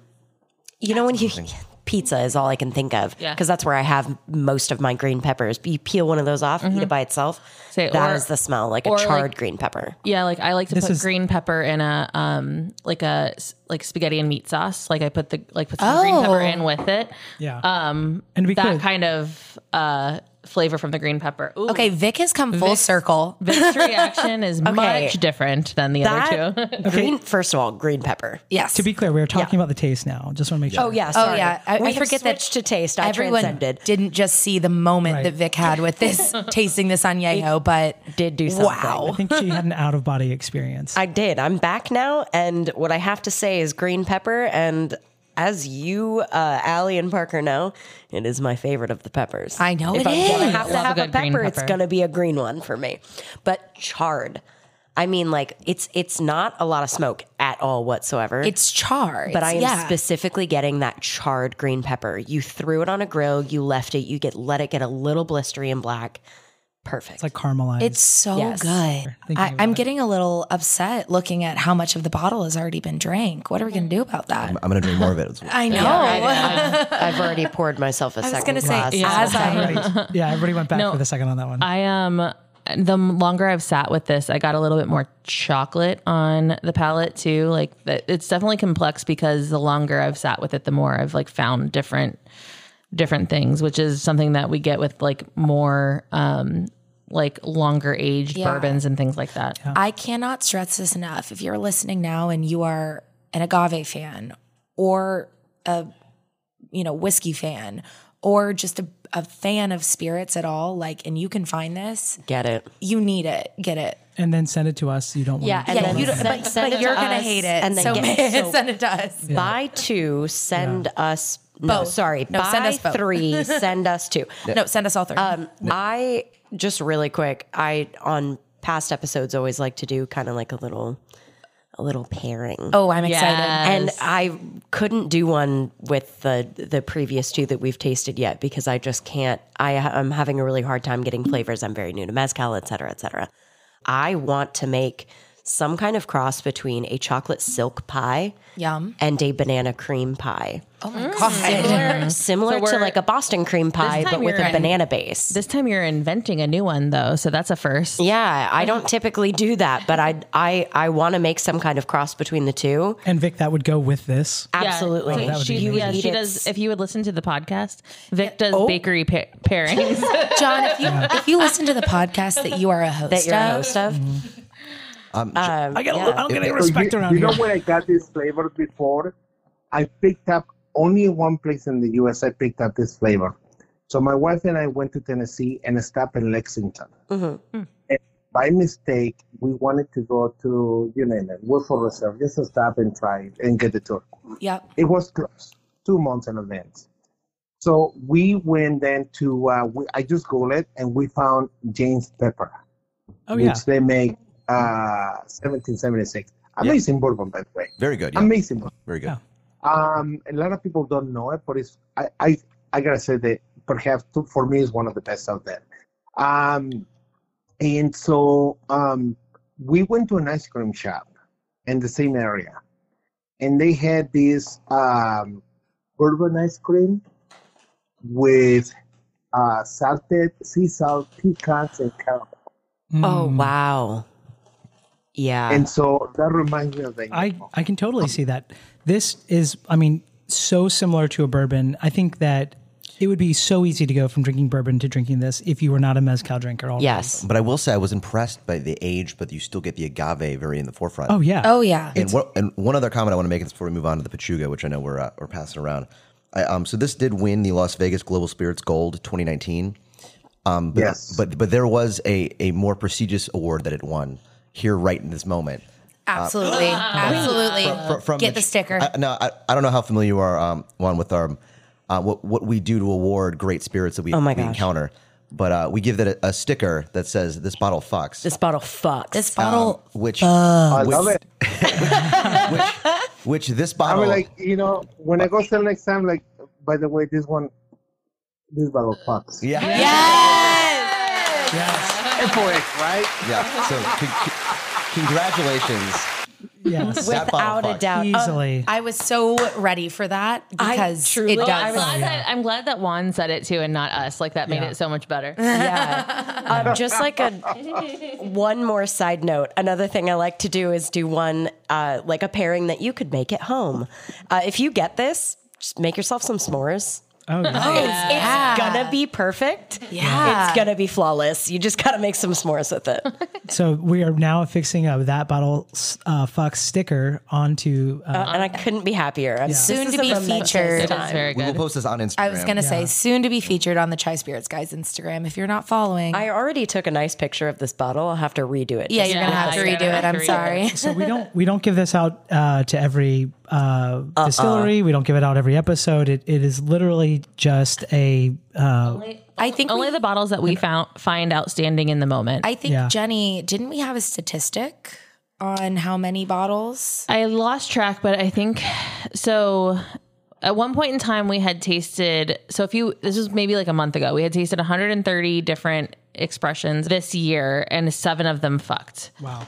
you know when you pizza is all I can think of Yeah. because that's where I have most of my green peppers. You peel one of those off, eat it by itself. Say, That is or- the smell, like a charred like- green pepper. Yeah, like I like to This put is- green pepper in a um like a like spaghetti and meat sauce. Like I put the like put some green pepper Oh. in with it. Yeah. Um, And to be that clear- kind of uh flavor from the green pepper. Ooh, Okay, Vic has come full Vic's- circle. Vic's reaction is much different than the other two. Green, first of all, green pepper. Yes. to be clear, we are talking about the taste now. Just want to make sure. Oh yeah, Oh yeah, I, we I forget that to taste. I everyone transcended. didn't just see the moment Right. that Vic had with this tasting this añejo, but Did do something. Wow. I think she had an out of body experience. I did. I'm back now, and what I have to say is green pepper. And as you, uh, Allie and Parker know, it is my favorite of the peppers. I know if it I'm gonna have to Love a have a, good green pepper, it's pepper. gonna be a green one for me. But charred. I mean, like it's it's not a lot of smoke at all whatsoever. it's char. but I am yeah. specifically getting that charred green pepper. You threw it on a grill, you left it, you get let it get a little blistery and black. Perfect. It's like caramelized. It's so Yes. good. I, I'm it. getting a little upset looking at how much of the bottle has already been drank. What are we going to do about that? I'm going to drink more of it. as well. I know. I've, I've already poured myself a I was second going to say, glass. as I Everybody- yeah, everybody went back No. for the second on that one. I um the longer I've sat with this, I got a little bit more chocolate on the palate too. Like it's definitely complex because the longer I've sat with it, the more I've like found different different things, which is something that we get with like more um like longer aged Yeah. bourbons and things like that. I cannot stress this enough. If you're listening now and you are an agave fan or a you know whiskey fan or just a, a fan of spirits at all, like and you can find this, Get it. you need it. Get it. and then send it to us. You don't want Yeah, to. and yeah, then you don't, send- but, send but it you're to gonna us, hate it. and then so, get- so- send it to us. Buy two, send us. No, Both. sorry. No, buy send us both. three, send us two. No, send us all three. Um, I just really quick. I on past episodes always like to do kind of like a little, a little pairing. oh, I'm excited. Yes. And I couldn't do one with the the previous two that we've tasted yet because I just can't. I I am having a really hard time getting flavors. I'm very new to mezcal, et cetera, et cetera. I want to make some kind of cross between a chocolate silk pie Yum. and a banana cream pie. Oh my mm. god. Similar, similar So to like a Boston cream pie, but with a in- banana base. This time you're inventing a new one though, so that's a first. yeah, I don't typically do that, but I I I want to make some kind of cross between the two. And Vic, that would go with this. Yeah. Absolutely. So that she, be yeah, she does. If you would listen to the podcast, Vic does Oh. bakery pa- pairings. John, if you if you listen to the podcast that you are a host That you're a of, host of. Um, I get a yeah. little, I'm getting So respect you, around you here. know where I got this flavor before? I picked up only one place in the U.S. I picked up this flavor. So my wife and I went to Tennessee and stopped in Lexington. Mhm. And by mistake, we wanted to go to you name it, Woodford Reserve, just to stop and try it and get the tour. Yeah. It was closed two months in advance. So we went then to uh, we, I just googled it and we found James Pepper, oh which yeah, they make uh, 1776. Amazing bourbon, by the way. Very good. Yeah. Amazing bourbon. Very good. Yeah. Um, a lot of people don't know it, but it's I I, I gotta say that perhaps to, for me is one of the best out there. Um, and so um, we went to an ice cream shop in the same area, and they had this um, bourbon ice cream with uh, salted sea salt, pecans, and caramel. Oh Mm. wow. Yeah. And so that reminds me of the I, I can totally see that. This is, I mean, so similar to a bourbon. I think that it would be so easy to go from drinking bourbon to drinking this if you were not a mezcal drinker. Already. yes. But I will say I was impressed by the age, but you still get the agave very in the forefront. Oh yeah. Oh yeah. And, what, and one other comment I want to make before we move on to the Pechuga, which I know we're uh, we're passing around. I, um, so this did win the Las Vegas Global Spirits Gold 2019. Um, but, Yes. but but there was a a more prestigious award that it won here right in this moment. Absolutely. Absolutely. Fr- from Get the sticker. I, no, I, I don't know how familiar you are, um, Juan, with our uh, what what we do to award great spirits that we, Oh my we encounter. But uh, we give that a, a sticker that says "This bottle fucks," This bottle fucks. this bottle. which I love it. which this bottle. I mean, like you know, when I go sell next time, like by the way, this one, this bottle fucks. yeah Yes. FOX, right? yeah. So con- con- congratulations. Yes. That bottle Without a fucks. doubt. Easily. I was so ready for that because truly- it does. I'm glad that I'm glad that Juan said it too and not us. Like that made Yeah. it so much better. Yeah. Um, just like a one more side note. Another thing I like to do is do one uh, like a pairing that you could make at home. Uh, if you get this, just make yourself some s'mores. Oh, yeah. It's, Yeah. it's gonna be perfect. Yeah. It's gonna be flawless. You just gotta make some s'mores with it. So we are now fixing a that bottle uh, fuck sticker onto. Uh, and I couldn't be happier. I'm Soon to be featured. It is time. We will post this on Instagram. I was going to say soon to be featured on the Chai Spirits guys Instagram. If you're not following, I already took a nice picture of this bottle. I'll have to redo it. yeah, you're going to have to you're redo gonna it. I'm sorry. so we don't we don't give this out uh, to every uh, distillery. We don't give it out every episode. It, it is literally just a. Uh, I think Only we, the bottles that we found find outstanding in the moment. I think Yeah. Jenny, didn't we have a statistic on how many bottles? I lost track, but I think so. At one point in time, we had tasted. So if you, this was maybe like a month ago, we had tasted 130 different expressions this year, and seven of them fucked. wow.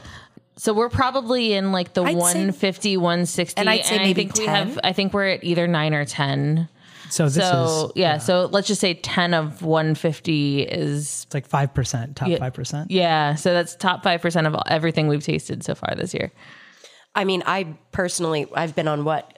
So we're probably in like the I'd say- 150, 160, And I'd say I maybe think we have, I think we're at either nine or 10. So this so is yeah, so let's just say 10 of 150 is it's like five percent, top Yeah. five percent. yeah. So that's top five percent of everything we've tasted so far this year. I mean, I personally, I've been on what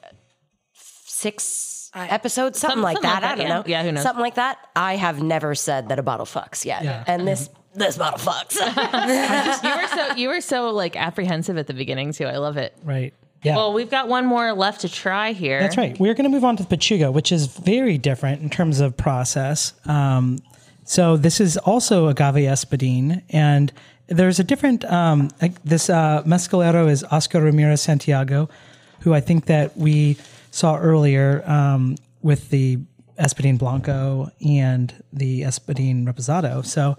six episodes, something Some- like something that. like I that, don't yeah. know. Yeah, who knows? Something like that. I have never said that a bottle fucks yet, Yeah. and this this bottle fucks. you were so you were so like apprehensive at the beginning too. I love it. Right. Yeah. Well, we've got one more left to try here. That's right. We're going to move on to the Pechuga, which is very different in terms of process. Um, so this is also agave espadín, and there's a different. Um, like this uh, mezcalero is Oscar Ramirez Santiago, who I think that we saw earlier um, with the espadín blanco and the espadín reposado. So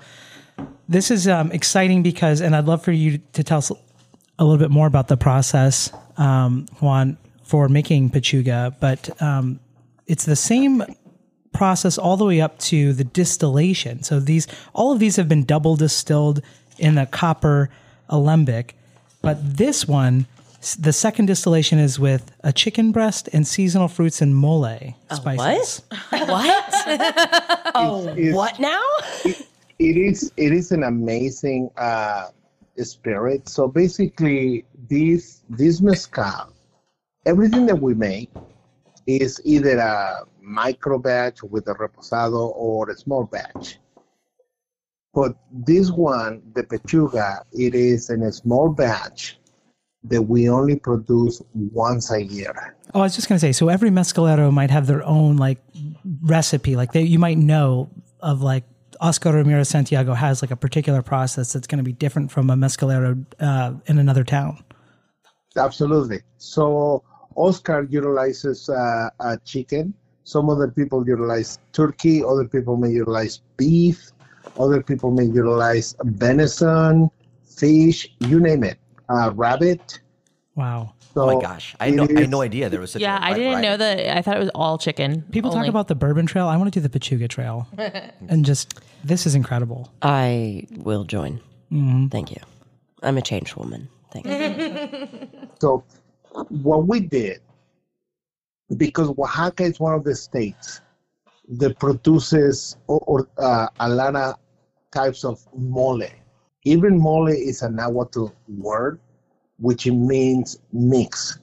this is um, exciting because, and I'd love for you to tell us a little bit more about the process, um, Juan, for making pechuga. but um, it's the same process all the way up to the distillation. So these, all of these have been double distilled in a copper alembic, but this one, the second distillation is with a chicken breast and seasonal fruits and mole spices. what? what? oh, It's- what now? It is it is an amazing uh, spirit. So basically, this this mezcal, everything that we make is either a micro batch with a reposado or a small batch. But this one, the pechuga, it is in a small batch that we only produce once a year. Oh, I was just gonna say. So every mezcalero might have their own like recipe. Like they, you might know of like Oscar Ramirez Santiago has like a particular process that's going to be different from a mezcalero uh, in another town. Absolutely. So Oscar utilizes uh, uh, chicken. Some other people utilize turkey. Other people may utilize beef. Other people may utilize venison, fish, you name it, uh, rabbit. Wow. So Oh my gosh, I had no, I had no idea there was such. Yeah, a I wide didn't know that. I thought it was all chicken. People only. talk about the bourbon trail. I want to do the Pechuga trail, and just this is incredible. I will join. Thank you. I'm a changed woman. Thank you. So what we did, because Oaxaca is one of the states that produces or, or, uh, a lot of types of mole. Even mole is a Nahuatl word, which means mix,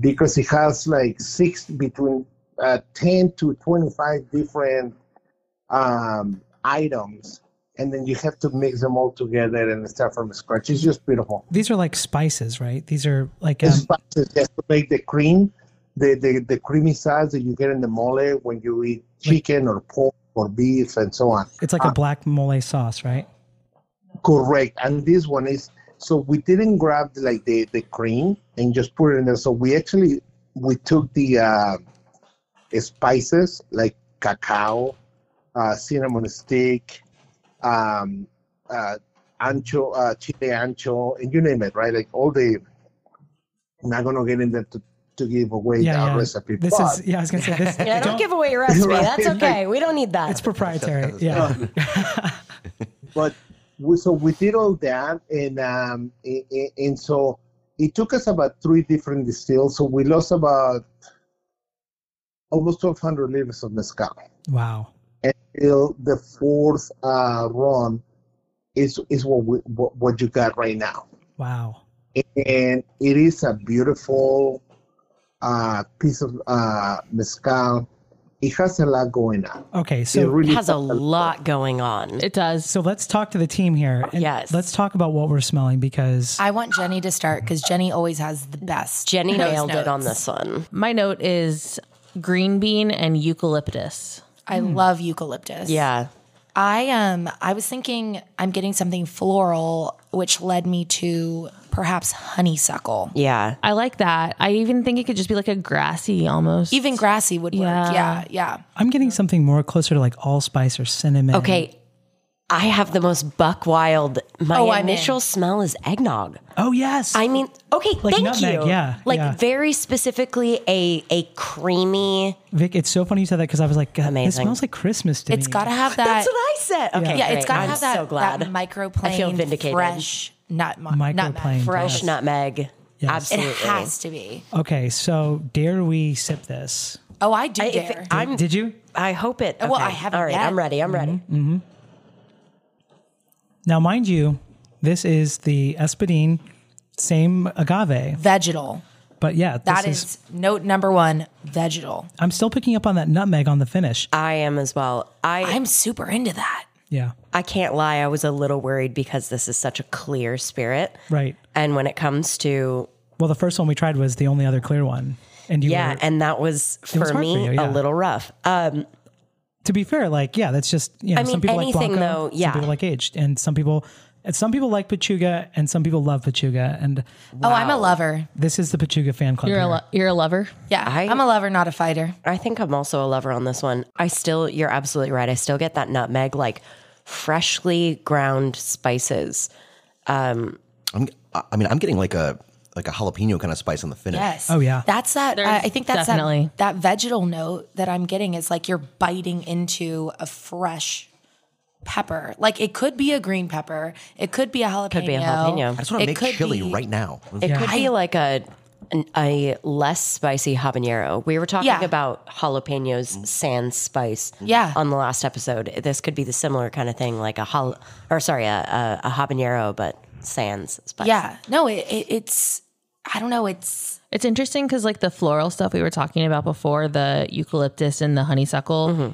because it has like six between uh, ten to twenty-five different um, items, and then you have to mix them all together and start from scratch. It's just beautiful. These are like spices, right? These are like um, spices just to make the cream, the, the, the creamy sauce that you get in the mole when you eat chicken or pork or beef and so on. it's like a black mole sauce, right? Correct. And this one is so we didn't grab like the, the cream and just put it in there. So we actually we took the uh, spices like cacao, uh, cinnamon stick, um, uh, ancho, uh, chile ancho, and you name it, right? Like all the. I'm not gonna get into to, to give away Yeah, our yeah. recipe. This but is yeah. I was gonna say this. Yeah, don't give away your recipe. Right. That's okay. We don't need that. It's proprietary. Yeah. but we, so we did all that and um and, and so it took us about three different distills, so we lost about almost 1,200 liters of mezcal. Wow. Until the fourth uh, run is is what, we, what what you got right now, Wow. and it is a beautiful uh, piece of uh, mezcal. It has a lot going on. Okay. It So really It has a lot going on. It does. so let's talk to the team here. And Yes. Let's talk about what we're smelling because I want Jenny to start because Jenny always has the best. Jenny nose nailed it on this one. My note is green bean and eucalyptus. I love eucalyptus. Yeah. I um I was thinking I'm getting something floral, which led me to perhaps honeysuckle. Yeah. I like that. I even think it could just be like a grassy almost. Even grassy would work. Yeah. Yeah, yeah. I'm getting something more closer to like allspice or cinnamon. Okay. I have the most buck wild. My Oh, initial in. smell is eggnog. Oh yes. I mean, okay, Like thank nutmeg, you. yeah, Like yeah. very specifically a a creamy. Vic, it's so funny you said that because I was like, God, this Amazing. smells like Christmas to It's me. It's got to have that. That's what I said. Okay, yeah, it's great. got to I'm have that, so glad. that microplane, I feel vindicated. fresh nut, Microplane, nutmeg. Fresh Yes. nutmeg. Yes. It has to be. Okay, so dare we sip this? Oh, I do I, if dare. I'm, Did you? I hope it. Well. I haven't All right, yet. I'm ready. I'm ready. Mm-hmm. Now, mind you, this is the Espadín, same agave, vegetal. but yeah, this That is, is note number one. Vegetal. I'm still picking up on that nutmeg on the finish. I am as well. I I'm super into that. Yeah, I can't lie. I was a little worried because this is such a clear spirit, right. and when it comes to Well, the first one we tried was the only other clear one, and you yeah, were, and that was for was me for you, yeah. a little rough. Um, to be fair, like yeah, that's just you know I mean, some people anything, like Blanco, though, yeah. some people like aged, and some people and some people like Pechuga, and some people love Pechuga, and Oh, I'm a lover. this is the Pechuga fan club. You're a lo- you're a lover. Yeah, I- I, am a lover, not a fighter. I think I'm also a lover on this one. I still, you're absolutely right. I still get that nutmeg, like freshly ground spices. Um, I'm, I mean, I'm getting like a like a jalapeno kind of spice on the finish. Yes. Oh, yeah. That's that. There's I I think that's definitely- that. That vegetal note that I'm getting is like you're biting into a fresh pepper. Like it could be a green pepper. It could be a jalapeno. Could be a jalapeno. I just want to It make could chili be- right now. It could be like a an, a less spicy habanero. We were talking Yeah. about jalapenos sans spice. Yeah. On the last episode, this could be the similar kind of thing, like a jal or sorry, a, a, a habanero, but sans spice. Yeah. No, it, it, it's. I don't know. It's It's interesting because like the floral stuff we were talking about before, the eucalyptus and the honeysuckle, mm-hmm.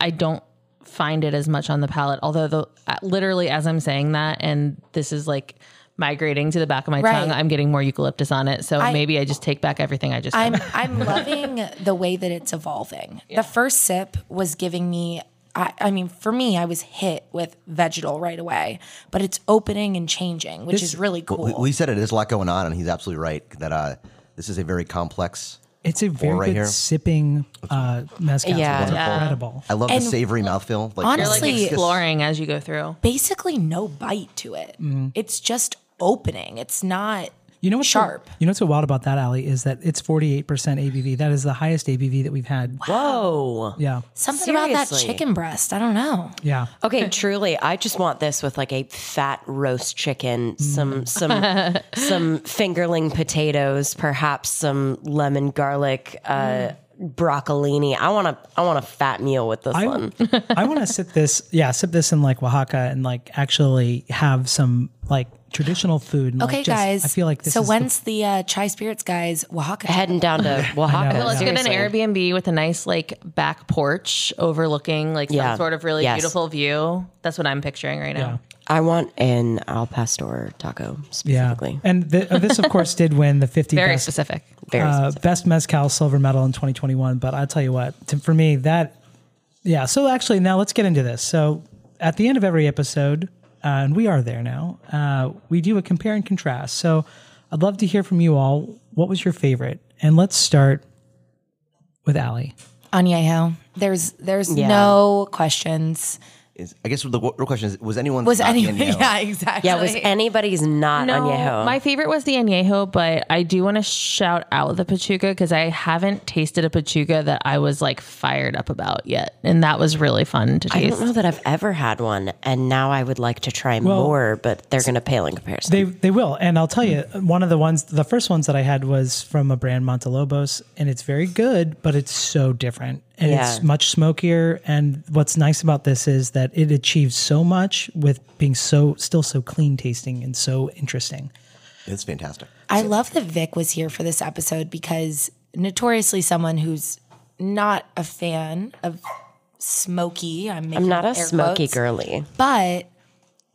I don't find it as much on the palate. Although the uh, literally as I'm saying that, and this is like migrating to the back of my Right. tongue, I'm getting more eucalyptus on it. So I- maybe I just take back everything I just. I'm said. I'm loving the way that it's evolving. The first sip was giving me I, I mean, for me, I was hit with vegetal right away, but it's opening and changing, which is really cool. Well, he said it. There's a lot going on, and he's absolutely right that uh, this is a very complex. It's a very right good here. sipping uh, mezcal. Yeah. it's Yeah. incredible. I love And the savory mouthfeel. Like, You're like honestly- exploring as you go through. Basically, no bite to it. It's just opening. It's not You know what's so- sharp. you know what's so wild about that, Ali, is that it's 48% ABV. That is the highest ABV that we've had. Whoa. Yeah. Something about that chicken breast. I don't know. Yeah. Okay, truly, I just want this with like a fat roast chicken, some some some fingerling potatoes, perhaps some lemon garlic uh, broccolini. I want a I want a fat meal with this I, one. I want to sip this, yeah, sip this in like Oaxaca and like actually have some like traditional food. And, like, Okay, just- guys. I feel like this so. is the- When's the, uh, Chai Spirits guys Oaxaca? Heading down to Oaxaca. know. Well, let's get an. Airbnb with a nice like back porch overlooking like Yeah. some sort of really Yes. beautiful view. That's what I'm picturing right now. I want an al pastor taco yeah. specifically. And the, uh, this, of course, did win the 50 Very best, specific. Very uh, specific. best mezcal silver medal in 2021. But I'll tell you what, to, for me, that, yeah. So actually, now let's get into this. So at the end of every episode, uh, and we are there now, uh, we do a compare and contrast. So I'd love to hear from you all. What was your favorite? And let's start with Ali. Añejo. There's there's Yeah. no questions. Is I guess the real question is was anyone Was not anyone? Yeah, exactly. Yeah, was anybody's not No, añejo? my favorite was the añejo, but I do want to shout out the pechuga because I haven't tasted a pechuga that I was like fired up about yet, and that was really fun to taste I don't know that I've ever had one, and now I would like to try more, but they're going to pale in comparison. They they will, and I'll tell you, one of the ones, the first ones that I had was from a brand Montelobos, and it's very good, but it's so different, and it's much smokier. And what's nice about this is that it achieves so much with being so still so clean tasting and so interesting. It's fantastic. I love that Vic was here for this episode because notoriously someone who's not a fan of smoky. I'm, I'm not a smoky quotes, girly. but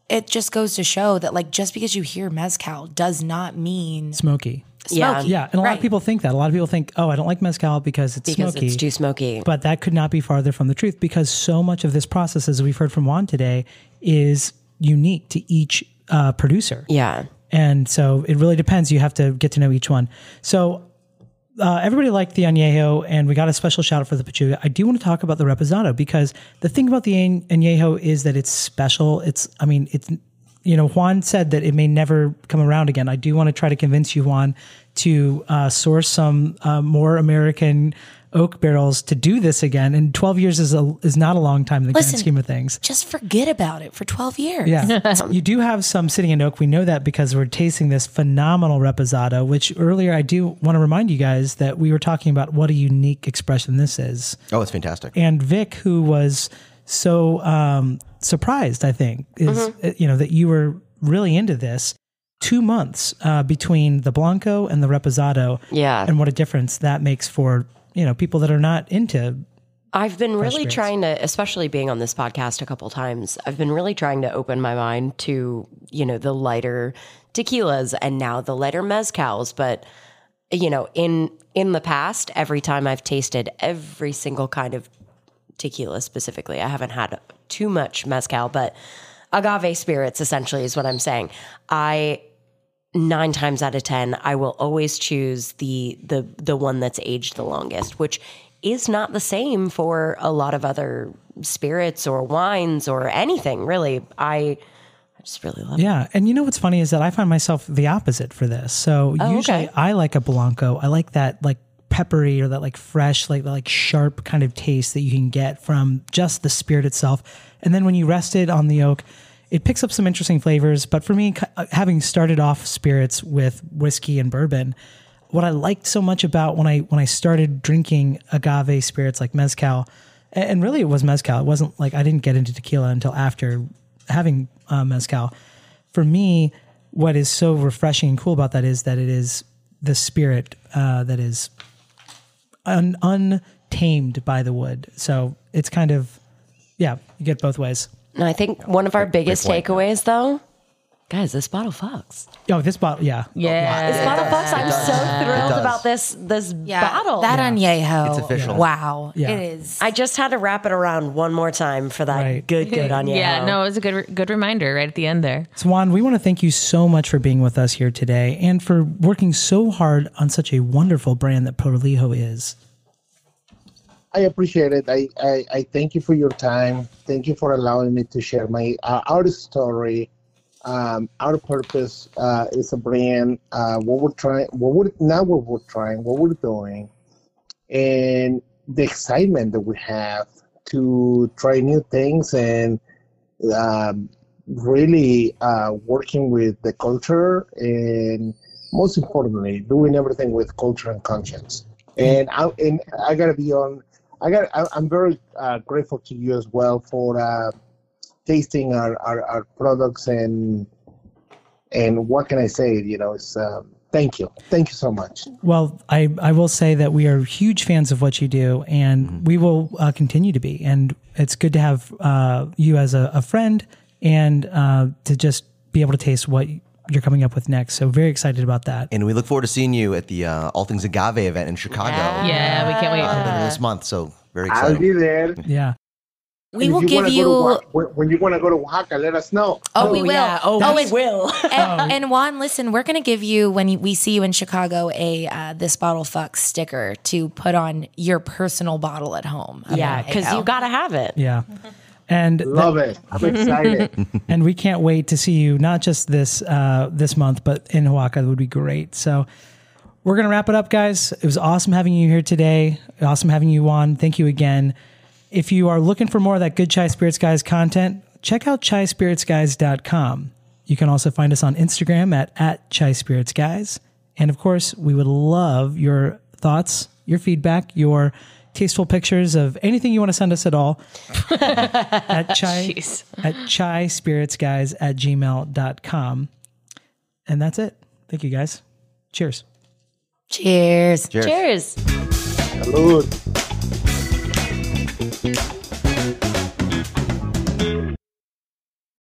it just goes to show that like just because you hear mezcal does not mean Smoky, Yeah. Smoky. yeah, and a lot Right. of people think that. A lot of people think, oh, I don't like mezcal because it's Because smoky. it's too smoky. But that could not be farther from the truth because so much of this process, as we've heard from Juan today, is unique to each uh, producer. yeah. And so it really depends. You have to get to know each one. So uh, everybody liked the añejo, and we got a special shout out for the pechuga. I do want to talk about the reposado because the thing about the añejo is that it's special. It's, I mean, it's, you know, Juan said that it may never come around again. I do want to try to convince you, Juan, to uh, source some uh, more American oak barrels to do this again. And 12 years is a, is not a long time in the Listen. grand scheme of things. Just forget about it for 12 years. Yeah. you do have some sitting in oak. We know that because we're tasting this phenomenal reposado, which earlier I do want to remind you guys that we were talking about what a unique expression this is. Oh, it's fantastic. And Vic, who was so um, surprised, I think, is, uh, you know, that you were really into this two months uh, between the Blanco and the reposado. Yeah. And what a difference that makes for, you know, people that are not into I've been really trying to, especially being on this podcast a couple times, I've been really trying to open my mind to, you know, the lighter tequilas and now the lighter mezcals. But, you know, in in the past, every time I've tasted every single kind of tequila specifically, I haven't had too much mezcal, but agave spirits essentially is what I'm saying. I nine times out of ten, I will always choose the the the one that's aged the longest, which is not the same for a lot of other spirits or wines or anything really. I I just really love it. Yeah, and you know what's funny is that I find myself the opposite for this. So Oh, usually okay. I like a blanco. I like that like peppery or that like fresh, like like sharp kind of taste that you can get from just the spirit itself. And then when you rest it on the oak, it picks up some interesting flavors. But for me, uh, having started off spirits with whiskey and bourbon, what I liked so much about when I when I started drinking agave spirits like mezcal, and really it was mezcal. It wasn't like I didn't get into tequila until after having uh, mezcal. For me, what is so refreshing and cool about that is that it is the spirit uh, that is un- untamed by the wood. So it's kind of yeah, you get both ways. And I think one of our biggest takeaways though, guys, this bottle fucks. Oh, this bottle, yeah, yeah. This bottle fucks. I'm so thrilled about this this bottle. That añejo. It's official. Wow. Yeah. It is. I just had to wrap it around one more time for that Right. good good on you. Yeah, no, it was a good good reminder right at the end there. Swan, we want to thank you so much for being with us here today and for working so hard on such a wonderful brand that Prolijo is. I appreciate it. I, I, I thank you for your time. Thank you for allowing me to share my uh, our story. Um, our purpose uh, is a brand. Uh, what we're trying, what we're not what we're trying, what we're doing, and the excitement that we have to try new things and um, really uh, working with the culture and most importantly, doing everything with culture and conscience. And I and I gotta be on. I got. I, I'm very uh, grateful to you as well for uh, tasting our, our, our products and and what can I say? You know, it's um, thank you, thank you so much. Well, I, I will say that we are huge fans of what you do, and we will uh, continue to be. And it's good to have uh, you as a, a friend and uh, to just be able to taste what you're coming up with next. So, very excited about that. And we look forward to seeing you at the uh, All Things Agave event in Chicago Yeah, we can't wait for later that. this month. So very excited. I'll be there. Yeah. We And will if give you. To, Oaxaca- when, when you want to go to Oaxaca, let us know. Oh, we will. yeah. Oh, Oh, we will. and, and Juan, listen, we're going to give you when you, we see you in Chicago a uh, this bottle fuck sticker to put on your personal bottle at home. yeah, because you got to have it. Yeah. And Love it. I'm excited. and we can't wait to see you not just this uh, this month, but in Oaxaca. That would be great. So we're gonna wrap it up, guys. It was awesome having you here today. Awesome having you on. Thank you again. If you are looking for more of that good Chai Spirits Guys content, check out chaispiritsguys.com. You can also find us on Instagram at, at Chai Spirits Guys. And of course, we would love your thoughts, your feedback, your tasteful pictures of anything you want to send us at all at chai Jeez. at chai spirits guys at gmail.com. And that's it. Thank you guys. Cheers. Cheers. Cheers. Cheers. Salud.